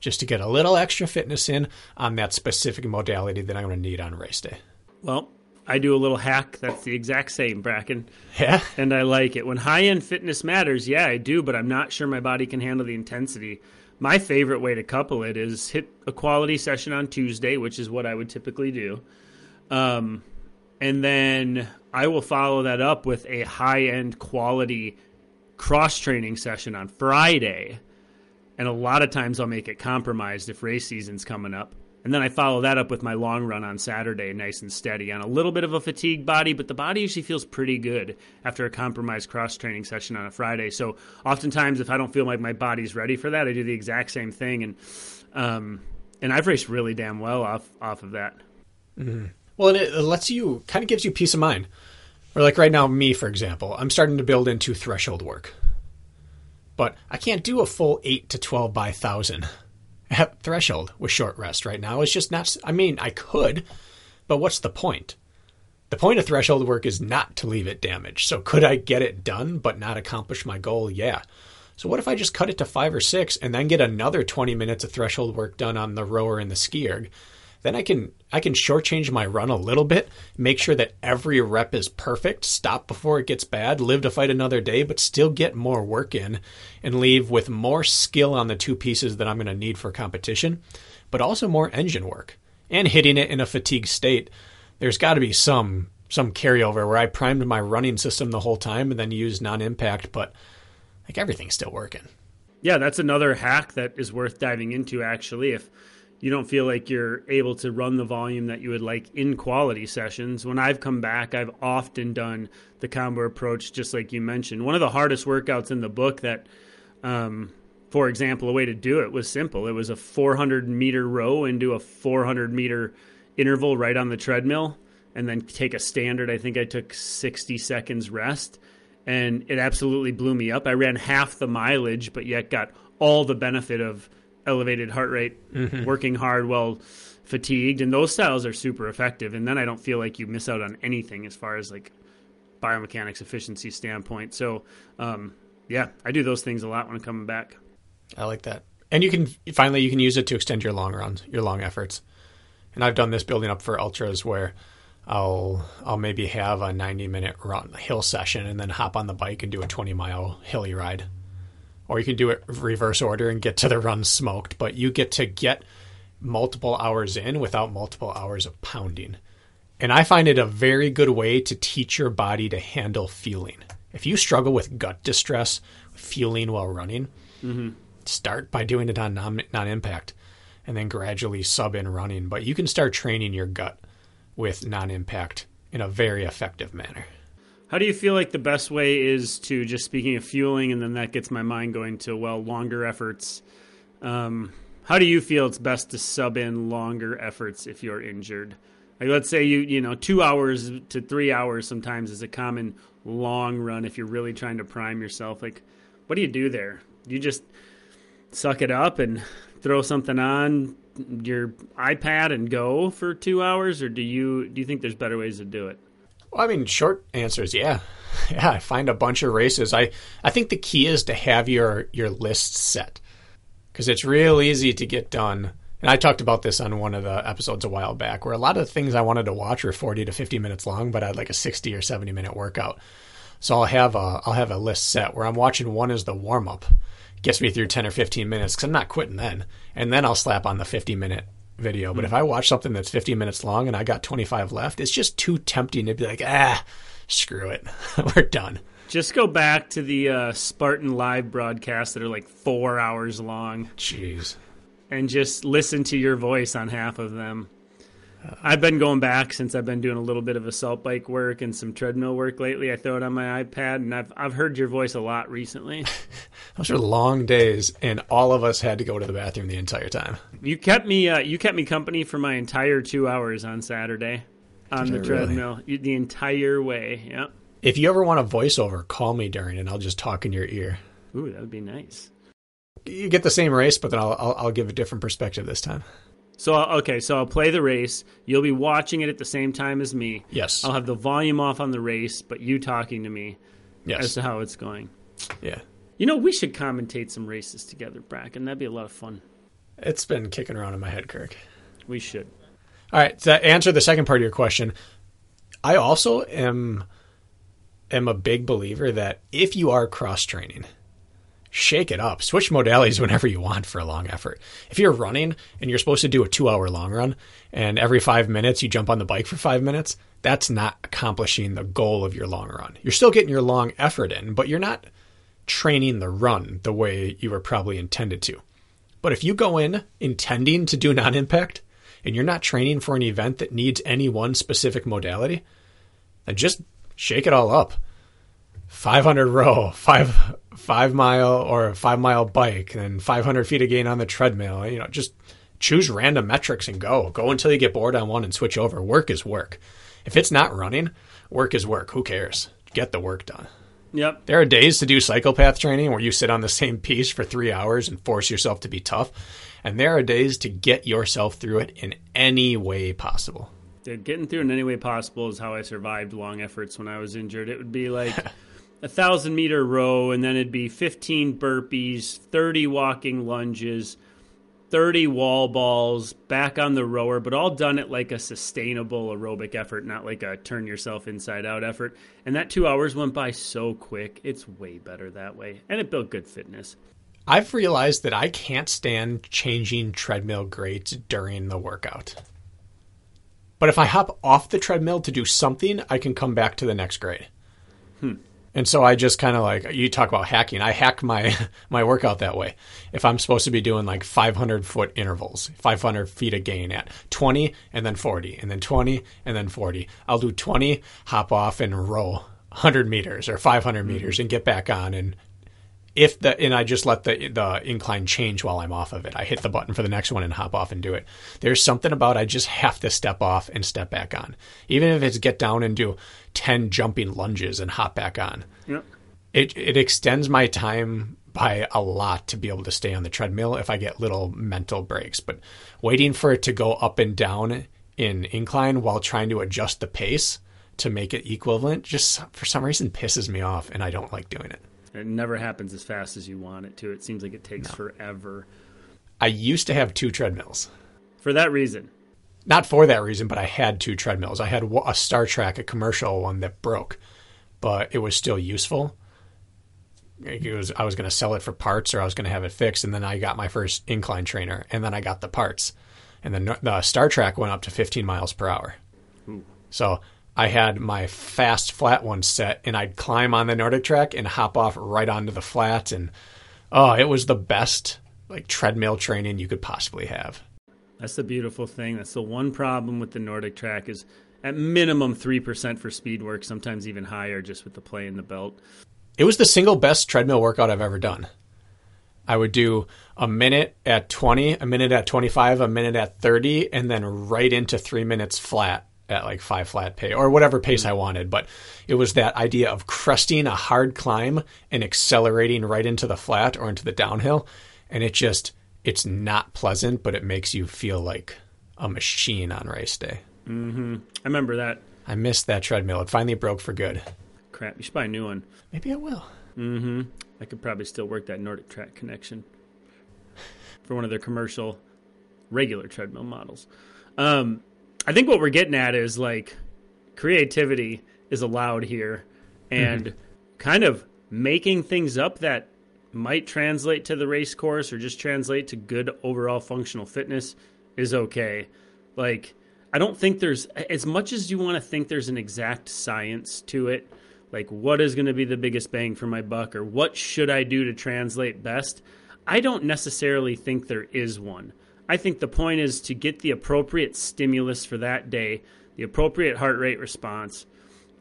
just to get a little extra fitness in on that specific modality that I'm going to need on race day. Well, I do a little hack that's the exact same, Bracken. Yeah. and I like it. When high end fitness matters, yeah, I do, but I'm not sure my body can handle the intensity. My favorite way to couple it is hit a quality session on Tuesday, which is what I would typically do. Um, and then I will follow that up with a high end quality cross training session on Friday. And a lot of times I'll make it compromised if race season's coming up. And then I follow that up with my long run on Saturday, nice and steady, on a little bit of a fatigued body, but the body usually feels pretty good after a compromised cross training session on a Friday. So oftentimes, if I don't feel like my body's ready for that, I do the exact same thing, and um, and I've raced really damn well off off of that. Well, and it lets you kind of gives you peace of mind. Or like right now, me for example, I'm starting to build into threshold work, but I can't do a full eight to twelve by thousand threshold with short rest right now. It's just not. I mean, I could, but what's the point? The point of threshold work is not to leave it damaged. So could I get it done but not accomplish my goal? Yeah. So what if I just cut it to five or six and then get another 20 minutes of threshold work done on the rower and the ski erg? Then I can I can shortchange my run a little bit, make sure that every rep is perfect, stop before it gets bad, live to fight another day, but still get more work in and leave with more skill on the two pieces that I'm going to need for competition, but also more engine work and hitting it in a fatigued state. There's got to be some some carryover where I primed my running system the whole time and then used non-impact, but like everything's still working. Yeah, that's another hack that is worth diving into actually if you don't feel like you're able to run the volume that you would like in quality sessions. When I've come back, I've often done the combo approach, just like you mentioned. One of the hardest workouts in the book that, um, for example, a way to do it was simple. It was a 400 meter row into a 400 meter interval right on the treadmill, and then take a standard. I think I took 60 seconds rest, and it absolutely blew me up. I ran half the mileage, but yet got all the benefit of elevated heart rate, mm-hmm. working hard while fatigued, and those styles are super effective. And then I don't feel like you miss out on anything as far as like biomechanics efficiency standpoint. So, um, yeah, I do those things a lot when I'm coming back. I like that. And you can finally you can use it to extend your long runs, your long efforts. And I've done this building up for ultras where I'll I'll maybe have a 90 minute run hill session and then hop on the bike and do a 20 mile hilly ride or you can do it reverse order and get to the run smoked, but you get to get multiple hours in without multiple hours of pounding. And I find it a very good way to teach your body to handle fueling. If you struggle with gut distress, fueling while running, mm-hmm. start by doing it on non impact and then gradually sub in running. But you can start training your gut with non impact in a very effective manner. How do you feel like the best way is to just speaking of fueling, and then that gets my mind going to well longer efforts. Um, how do you feel it's best to sub in longer efforts if you're injured? Like let's say you you know two hours to three hours sometimes is a common long run if you're really trying to prime yourself. Like, what do you do there? Do you just suck it up and throw something on your iPad and go for two hours, or do you do you think there's better ways to do it? Well, I mean, short answer is yeah. Yeah, I find a bunch of races. I, I think the key is to have your, your list set because it's real easy to get done. And I talked about this on one of the episodes a while back where a lot of the things I wanted to watch were 40 to 50 minutes long, but I had like a 60 or 70 minute workout. So I'll have a, I'll have a list set where I'm watching one as the warm up. Gets me through 10 or 15 minutes because I'm not quitting then. And then I'll slap on the 50 minute video. But mm if I watch something that's 50 minutes long and I got 25 left, it's just too tempting to be like, ah, screw it. We're done. Just go back to the uh, Spartan live broadcasts that are like four hours long. Jeez. And just listen to your voice on half of them. I've been going back since I've been doing a little bit of assault bike work and some treadmill work lately. I throw it on my iPad, and I've I've heard your voice a lot recently. Those are long days, and all of us had to go to the bathroom the entire time. You kept me uh, you kept me company for my entire two hours on Saturday on Did the treadmill really? the entire way. Yeah. If you ever want a voiceover, call me during, and I'll just talk in your ear. Ooh, that would be nice. You get the same race, but then I'll, I'll, I'll give a different perspective this time. So okay, so I'll play the race. You'll be watching it at the same time as me. Yes. I'll have the volume off on the race, but you talking to me yes. as to how it's going. Yeah. You know, we should commentate some races together, Bracken. That'd be a lot of fun. It's been kicking around in my head, Kirk. We should. All right. To answer the second part of your question, I also am am a big believer that if you are cross training, shake it up. Switch modalities whenever you want for a long effort. If you're running and you're supposed to do a two hour long run and every five minutes you jump on the bike for five minutes, that's not accomplishing the goal of your long run. You're still getting your long effort in, but you're not training the run the way you were probably intended to. But if you go in intending to do non impact and you're not training for an event that needs any one specific modality, then just shake it all up. 500 row, five five mile or five mile bike, and 500 feet of gain on the treadmill. You know, just choose random metrics and go. Go until you get bored on one and switch over. Work is work. If it's not running, work is work. Who cares? Get the work done. Yep. There are days to do psychopath training where you sit on the same piece for three hours and force yourself to be tough. And there are days to get yourself through it in any way possible. Dude, getting through in any way possible is how I survived long efforts when I was injured. It would be like a thousand meter row, and then it'd be 15 burpees, 30 walking lunges, 30 wall balls back on the rower, but all done at like a sustainable aerobic effort, not like a turn yourself inside out effort. And that two hours went by so quick. It's way better that way. And it built good fitness. I've realized that I can't stand changing treadmill grades during the workout. But if I hop off the treadmill to do something, I can come back to the next grade. Hmm. And so I just kind of like you talk about hacking. I hack my my workout that way. If I'm supposed to be doing like 500 foot intervals, 500 feet of gain at 20 and then 40 and then 20 and then 40, I'll do 20, hop off and row 100 meters or 500 meters mm-hmm. and get back on and if the and I just let the the incline change while I'm off of it. I hit the button for the next one and hop off and do it. There's something about I just have to step off and step back on. Even if it's get down and do 10 jumping lunges and hop back on. Yep. It it extends my time by a lot to be able to stay on the treadmill if I get little mental breaks, but waiting for it to go up and down in incline while trying to adjust the pace to make it equivalent just for some reason pisses me off and I don't like doing it. It never happens as fast as you want it to. It seems like it takes forever. I used to have two treadmills. For that reason. Not for that reason, but I had two treadmills. I had a Star Trac, a commercial one that broke, but it was still useful. It was I was going to sell it for parts or I was going to have it fixed, and then I got my first incline trainer, and then I got the parts, and then the Star Trac went up to 15 miles per hour. Ooh. So I had my fast flat one set, and I'd climb on the NordicTrack and hop off right onto the flat, and oh, it was the best like treadmill training you could possibly have. That's the beautiful thing. That's the one problem with the NordicTrack is at minimum 3% for speed work, sometimes even higher just with the play in the belt. It was the single best treadmill workout I've ever done. I would do a minute at 20, a minute at 25, a minute at 30, and then right into three minutes flat at like five flat pace or whatever pace I wanted. But it was that idea of cresting a hard climb and accelerating right into the flat or into the downhill. And it just, it's not pleasant, but it makes you feel like a machine on race day. Mm-hmm. I remember that. I missed that treadmill. It finally broke for good. Crap, you should buy a new one. Maybe I will. Mm-hmm. I could probably still work that NordicTrack connection for one of their commercial regular treadmill models. Um, I think what we're getting at is like creativity is allowed here and mm-hmm. kind of making things up that might translate to the race course or just translate to good overall functional fitness is okay. Like, I don't think there's as much as you want to think there's an exact science to it. Like, what is going to be the biggest bang for my buck, or what should I do to translate best? I don't necessarily think there is one. I think the point is to get the appropriate stimulus for that day, the appropriate heart rate response,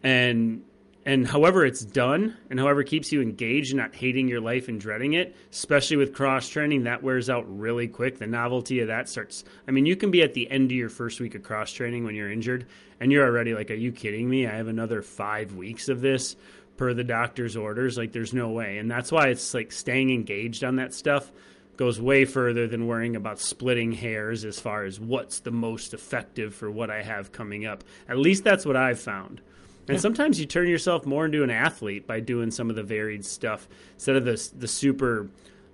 and and however it's done and however keeps you engaged and not hating your life and dreading it especially with cross training that wears out really quick. The novelty of that starts i mean you can be at the end of your first week of cross training when you're injured and you're already like are you kidding me? I have another five weeks of this per the doctor's orders. Like there's no way. And that's why it's like staying engaged on that stuff goes way further than worrying about splitting hairs as far as what's the most effective for what I have coming up. At least that's what I've found. And yeah. sometimes you turn yourself more into an athlete by doing some of the varied stuff instead of the the super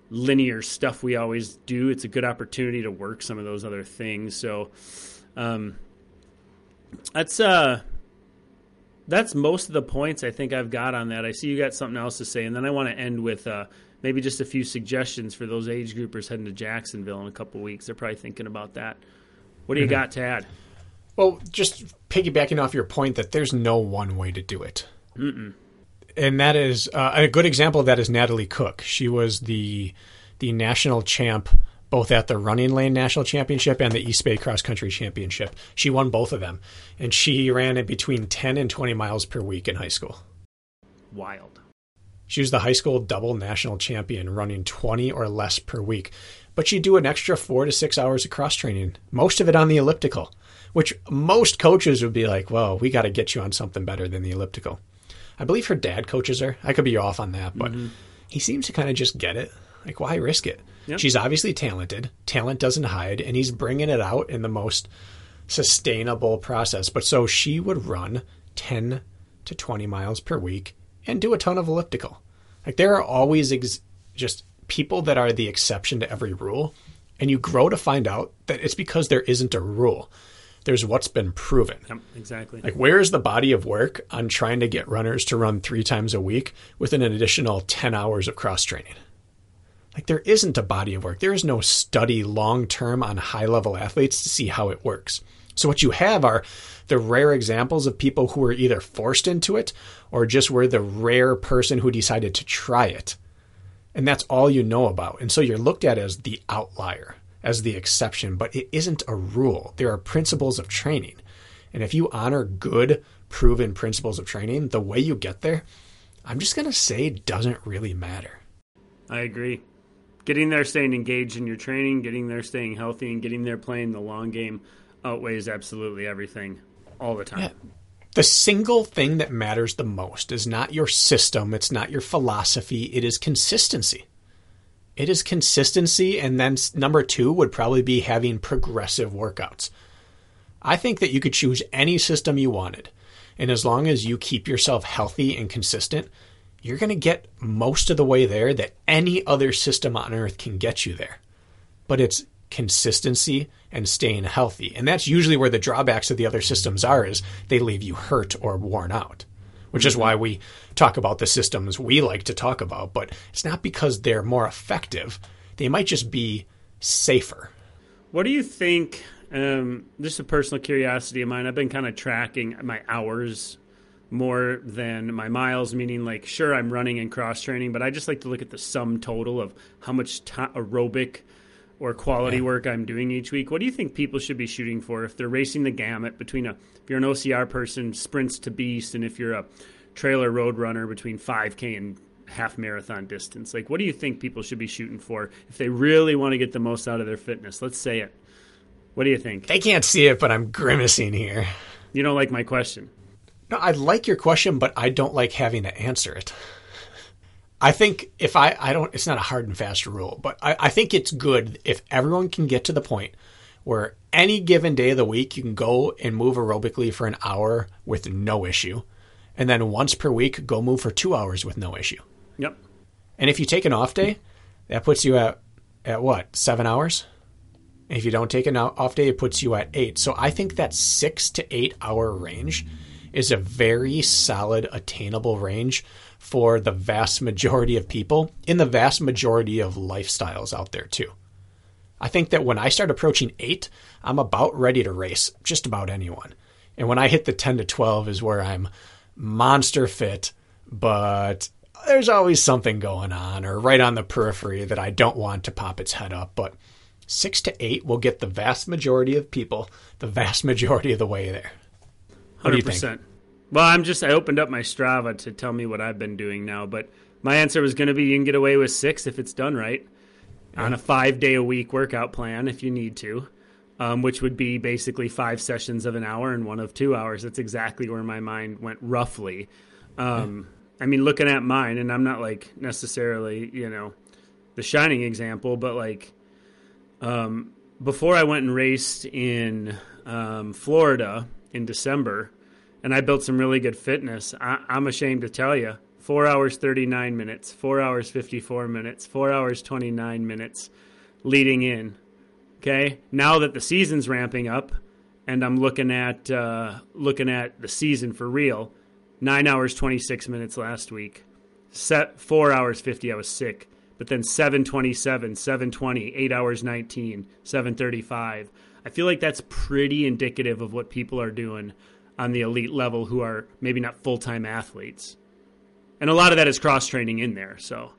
linear stuff we always do. It's a good opportunity to work some of those other things. So, um, that's uh, that's most of the points I think I've got on that. I see you got something else to say, and then I want to end with uh, maybe just a few suggestions for those age groupers heading to Jacksonville in a couple weeks. They're probably thinking about that. What do you mm-hmm. got to add? Well, just piggybacking off your point that there's no one way to do it. Mm-mm. And that is uh, a good example of that is Natalie Cook. She was the the national champ both at the Running Lane National Championship and the Eastbay Cross Country Championship. She won both of them, and she ran between 10 and 20 miles per week in high school. Wild. She was the high school double national champion, running 20 or less per week. But she'd do an extra four to six hours of cross training, most of it on the elliptical, which most coaches would be like, well, we got to get you on something better than the elliptical. I believe her dad coaches her. I could be off on that, but mm-hmm. he seems to kind of just get it. Like, why risk it? Yep. She's obviously talented. Talent doesn't hide, and he's bringing it out in the most sustainable process. But so she would run 10 to 20 miles per week and do a ton of elliptical. Like there are always ex- just people that are the exception to every rule, and you grow to find out that it's because there isn't a rule. There's what's been proven. Yep, exactly. Like, where is the body of work on trying to get runners to run three times a week with an additional 10 hours of cross training? Like, there isn't a body of work. There is no study long term on high level athletes to see how it works. So, what you have are the rare examples of people who were either forced into it or just were the rare person who decided to try it. And that's all you know about. And so you're looked at as the outlier as the exception, but it isn't a rule. There are principles of training. And if you honor good, proven principles of training, the way you get there, I'm just going to say doesn't really matter. I agree. Getting there, staying engaged in your training, getting there, staying healthy, and getting there playing the long game outweighs absolutely everything all the time. Yeah. The single thing that matters the most is not your system, it's not your philosophy, it is consistency. It is consistency, and then number two would probably be having progressive workouts. I think that you could choose any system you wanted, and as long as you keep yourself healthy and consistent, you're going to get most of the way there that any other system on earth can get you there. But it's consistency and staying healthy. And that's usually where the drawbacks of the other systems are is they leave you hurt or worn out which is why we talk about the systems we like to talk about. But it's not because they're more effective, they might just be safer. What do you think? Um, just a personal curiosity of mine. I've been kind of tracking my hours more than my miles, meaning like, sure, I'm running and cross training, but I just like to look at the sum total of how much t- aerobic or quality yeah. work I'm doing each week. What do you think people should be shooting for if they're racing the gamut between a if you're an OCR person sprints to beast and if you're a trailer road runner between 5k and half marathon distance? Like what do you think people should be shooting for if they really want to get the most out of their fitness? Let's say it. What do you think? They can't see it, but I'm grimacing here. You don't like my question. No, I like your question, but I don't like having to answer it. I think if I, I don't, it's not a hard and fast rule, but I, I think it's good if everyone can get to the point where any given day of the week you can go and move aerobically for an hour with no issue. And then once per week, go move for two hours with no issue. Yep. And if you take an off day, that puts you at, at what, seven hours? And if you don't take an off day, it puts you at eight. So I think that six to eight hour range is a very solid, attainable range for the vast majority of people in the vast majority of lifestyles out there, too. I think that when I start approaching eight, I'm about ready to race just about anyone. And when I hit the 10 to 12 is where I'm monster fit, but there's always something going on or right on the periphery that I don't want to pop its head up. But six to eight will get the vast majority of people the vast majority of the way there. What 100%. Do you think? Well, I'm just I opened up my Strava to tell me what I've been doing now, but my answer was going to be you can get away with 6 if it's done right. Yeah. On a 5 day a week workout plan if you need to. Um, which would be basically five sessions of an hour and one of two hours. That's exactly where my mind went roughly. Um, yeah. I mean, looking at mine, and I'm not like necessarily, you know, the shining example, but like um, before I went and raced in um, Florida in December, and I built some really good fitness. I, I'm ashamed to tell you, four hours thirty nine minutes, four hours fifty four minutes, four hours twenty nine minutes, leading in. Okay, now that the season's ramping up, and I'm looking at uh, looking at the season for real, nine hours twenty six minutes last week, set four hours fifty. I was sick, but then 727, 720, eight hours 19, 735. I feel like that's pretty indicative of what people are doing on the elite level who are maybe not full time athletes. And a lot of that is cross training in there. So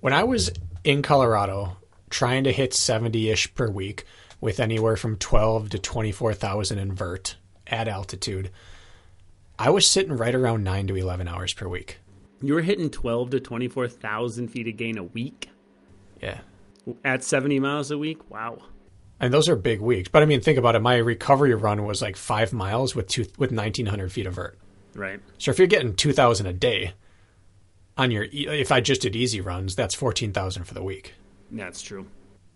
when I was in Colorado trying to hit 70 ish per week with anywhere from 12 to 24,000 invert at altitude, I was sitting right around 9 to 11 hours per week. You were hitting 12 to 24,000 feet of gain a week? Yeah. At 70 miles a week? Wow and those are big weeks. But I mean, think about it. My recovery run was like five miles with two, with nineteen hundred feet of vert. Right. So if you're getting two thousand a day on your, if I just did easy runs, that's fourteen thousand for the week. That's true.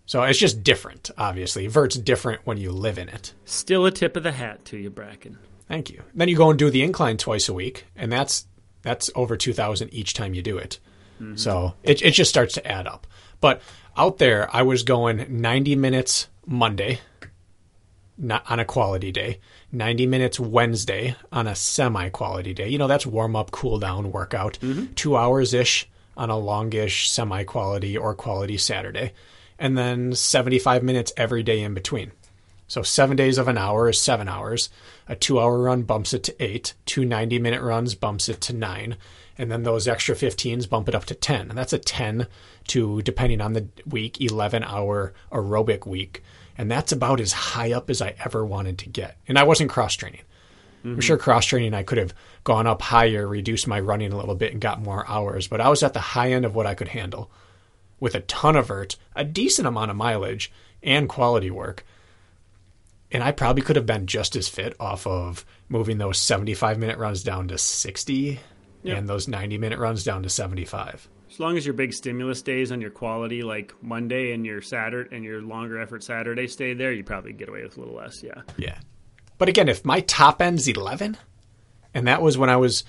So it's just different. Obviously, vert's different when you live in it. Still a tip of the hat to you, Bracken. Thank you. Then you go and do the incline twice a week, and that's That's over 2000 each time you do it. Mm-hmm. So it, it just starts to add up. But out there, I was going 90 minutes Monday not on a quality day, 90 minutes Wednesday on a semi quality day. You know, that's warm up, cool down workout, mm-hmm. two hours ish on a longish semi quality or quality Saturday, and then 75 minutes every day in between. So seven days of an hour is seven hours. A two hour run bumps it to eight. Two 90 minute runs bumps it to nine. And then those extra 15s bump it up to 10. And that's a 10 to, depending on the week, 11 hour aerobic week. And that's about as high up as I ever wanted to get. And I wasn't cross training. I'm mm-hmm. sure cross training I could have gone up higher, reduced my running a little bit, and got more hours. But I was at the high end of what I could handle with a ton of vert, a decent amount of mileage, and quality work and I probably could have been just as fit off of moving those 75 minute runs down to 60 Yep. and those 90 minute runs down to 75. As long as your big stimulus days on your quality, like Monday and your Saturday and your longer effort Saturday, stay there, you probably get away with a little less. Yeah. Yeah. But again, if my top end's 11, and that was when I was,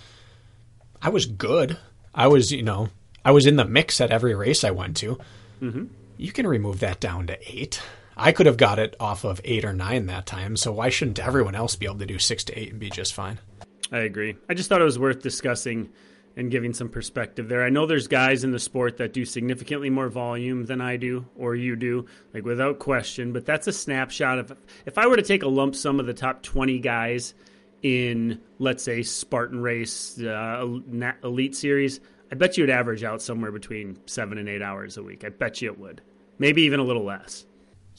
I was good. I was, you know, I was in the mix at every race I went to. Mm-hmm. You can remove that down to eight. I could have got it off of eight or nine that time. So why shouldn't everyone else be able to do six to eight and be just fine? I agree. I just thought it was worth discussing and giving some perspective there. I know there's guys in the sport that do significantly more volume than I do or you do, like without question, but that's a snapshot of if I were to take a lump sum of the top 20 guys in let's say Spartan race uh, elite series, I bet you would average out somewhere between 7 and 8 hours a week. I bet you it would. Maybe even a little less.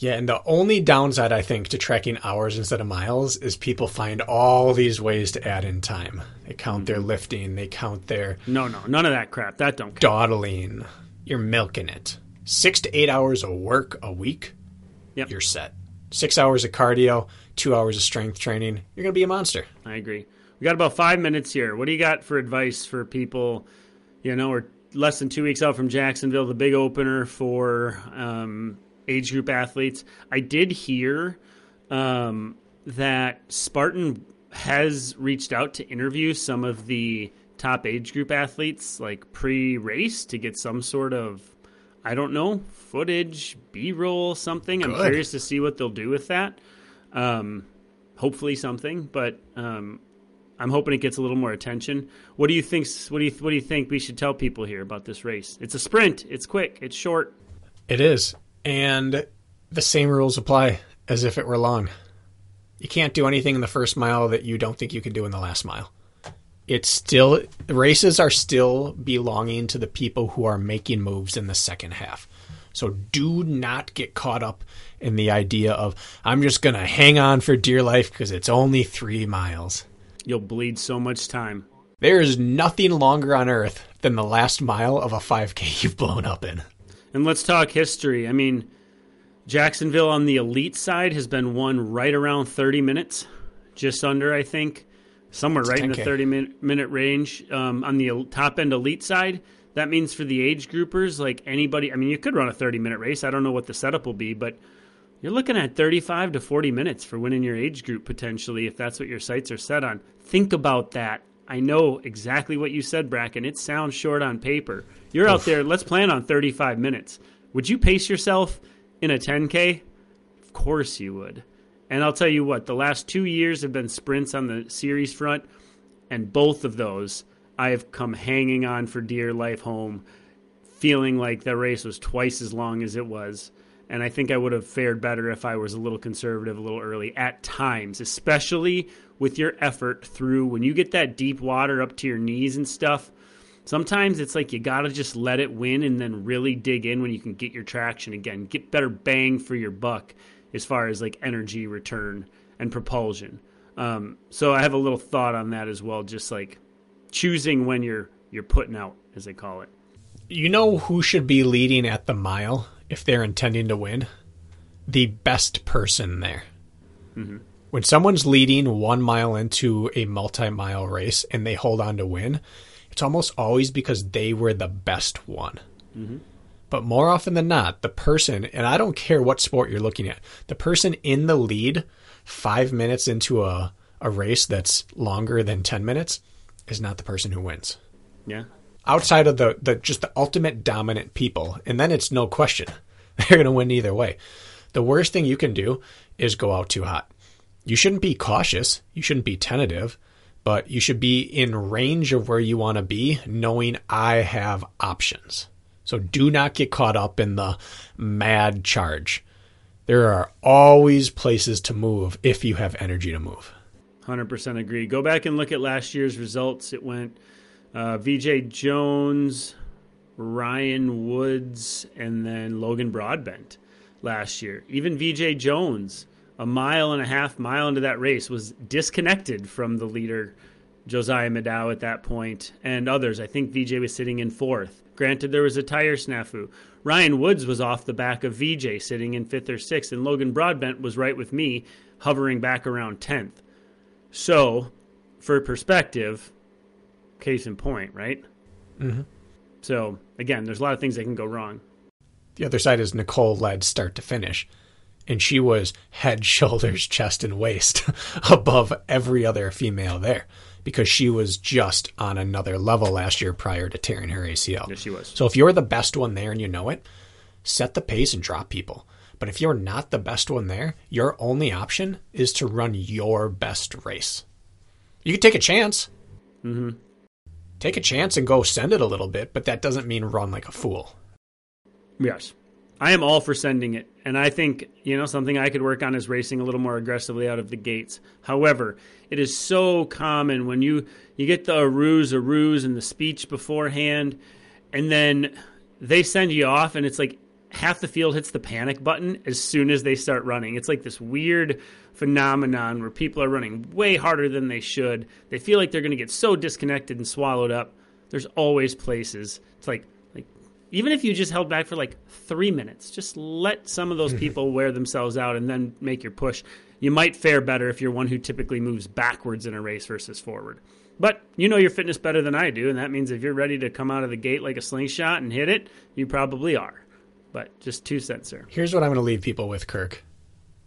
Yeah, and the only downside I think to tracking hours instead of miles is people find all these ways to add in time. They count their lifting, they count their No, no, none of that crap. That don't count. dawdling. You're milking it. Six to eight hours of work a week, Yep. you're set. Six hours of cardio, two hours of strength training, you're gonna be a monster. I agree. We got about five minutes here. What do you got for advice for people? You know, we're less than two weeks out from Jacksonville, the big opener for um, age group athletes. I did hear um, that Spartan has reached out to interview some of the top age group athletes, like pre-race, to get some sort of, I don't know, footage, B-roll, something. I'm curious to see what they'll do with that. Um, hopefully something, but um, I'm hoping it gets a little more attention. What do you think? What do you What do you think we should tell people here about this race? It's a sprint. It's quick. It's short. It is. And the same rules apply as if it were long. You can't do anything in the first mile that you don't think you can do in the last mile. It's still, races are still belonging to the people who are making moves in the second half. So do not get caught up in the idea of, I'm just going to hang on for dear life because it's only three miles. You'll bleed so much time. There is nothing longer on earth than the last mile of a 5K you've blown up in. And let's talk history. I mean, Jacksonville on the elite side has been won right around 30 minutes, just under, I think, somewhere right in the 30 minute, minute range. Um, on the top end elite side, that means for the age groupers, like anybody, I mean, you could run a 30 minute race. I don't know what the setup will be, but you're looking at 35 to 40 minutes for winning your age group potentially if that's what your sights are set on. Think about that. I know exactly what you said, Bracken. It sounds short on paper. You're out there, let's plan on 35 minutes. Would you pace yourself in a 10K? Of course you would. And I'll tell you what, the last two years have been sprints on the series front, and both of those I have come hanging on for dear life home, feeling like the race was twice as long as it was. And I think I would have fared better if I was a little conservative a little early at times, especially with your effort through when you get that deep water up to your knees and stuff. Sometimes it's like you got to just let it win and then really dig in when you can get your traction again, get better bang for your buck as far as like energy return and propulsion. Um, so I have a little thought on that as well, just like choosing when you're you're putting out, as they call it. You know who should be leading at the mile if they're intending to win? The best person there. When someone's leading one mile into a multi mile race and they hold on to win, it's almost always because they were the best one. Mm-hmm. But more often than not, the person, and I don't care what sport you're looking at, the person in the lead five minutes into a, a race that's longer than 10 minutes is not the person who wins. Yeah. Outside of the, the just the ultimate dominant people, and then it's no question. They're going to win either way. The worst thing you can do is go out too hot. You shouldn't be cautious. You shouldn't be tentative, but you should be in range of where you want to be, knowing I have options. So do not get caught up in the mad charge. There are always places to move if you have energy to move. 100% agree. Go back and look at last year's results. It went uh, Veejay Jones, Ryan Woods, and then Logan Broadbent last year. Even Veejay Jones, a mile and a half mile into that race, was disconnected from the leader, Josiah Middaugh, at that point, and others. I think VJ was sitting in fourth. Granted, there was a tire snafu. Ryan Woods was off the back of VJ, sitting in fifth or sixth, and Logan Broadbent was right with me, hovering back around 10th. So, for perspective, case in point, right? Mm-hmm. So, again, there's a lot of things that can go wrong. The other side is Nicole led start to finish, and she was head, shoulders, chest, and waist above every other female there because she was just on another level last year prior to tearing her ACL. Yes, she was. So if you're the best one there and you know it, set the pace and drop people. But if you're not the best one there, your only option is to run your best race. You can take a chance. Mm-hmm. Take a chance and go send it a little bit, but that doesn't mean run like a fool. Yes. I am all for sending it. And I think, you know, something I could work on is racing a little more aggressively out of the gates. However, it is so common when you you get the ruse, a ruse, and the speech beforehand, and then they send you off, and it's like half the field hits the panic button as soon as they start running. It's like this weird phenomenon where people are running way harder than they should. They feel like they're going to get so disconnected and swallowed up. There's always places. It's like like even if you just held back for like 3 minutes, just let some of those people wear themselves out and then make your push. You might fare better if you're one who typically moves backwards in a race versus forward. But you know your fitness better than I do, and that means if you're ready to come out of the gate like a slingshot and hit it, you probably are. But just two cents there. Here's what I'm going to leave people with, Kirk.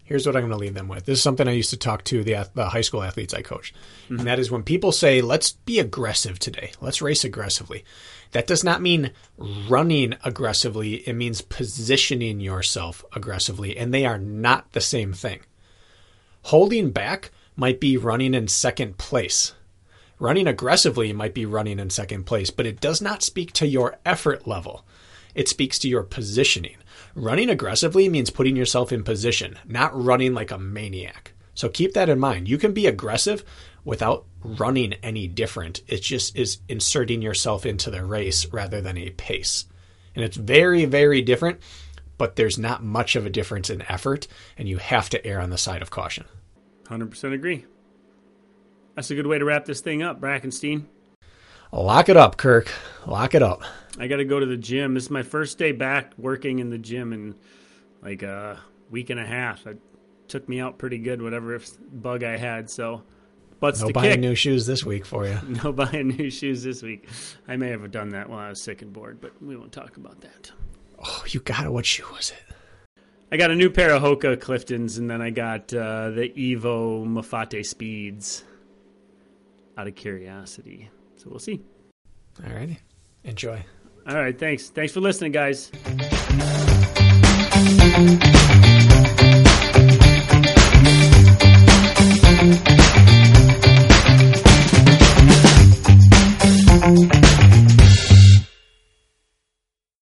Here's what I'm going to leave them with. This is something I used to talk to the, the high school athletes I coached. And mm-hmm. that is when people say, let's be aggressive today, let's race aggressively. That does not mean running aggressively, it means positioning yourself aggressively. And they are not the same thing. Holding back might be running in second place. Running aggressively might be running in second place, but it does not speak to your effort level. It speaks to your positioning. Running aggressively means putting yourself in position, not running like a maniac. So keep that in mind. You can be aggressive without running any different. It just is inserting yourself into the race rather than a pace. And it's very, very different, but there's not much of a difference in effort, and you have to err on the side of caution. 100% agree. That's a good way to wrap this thing up, Brackenstein. Lock it up, Kirk. Lock it up. I got to go to the gym. This is my first day back working in the gym in like a week and a half. It took me out pretty good, whatever bug I had. So, butts No to buying kick. new shoes this week for you. no buying new shoes this week. I may have done that while I was sick and bored, but we won't talk about that. Oh, you got it. What shoe was it? I got a new pair of Hoka Cliftons, and then I got uh, the Evo Mafate Speeds out of curiosity. So we'll see. Alrighty. Enjoy. All right, thanks. Thanks for listening, guys.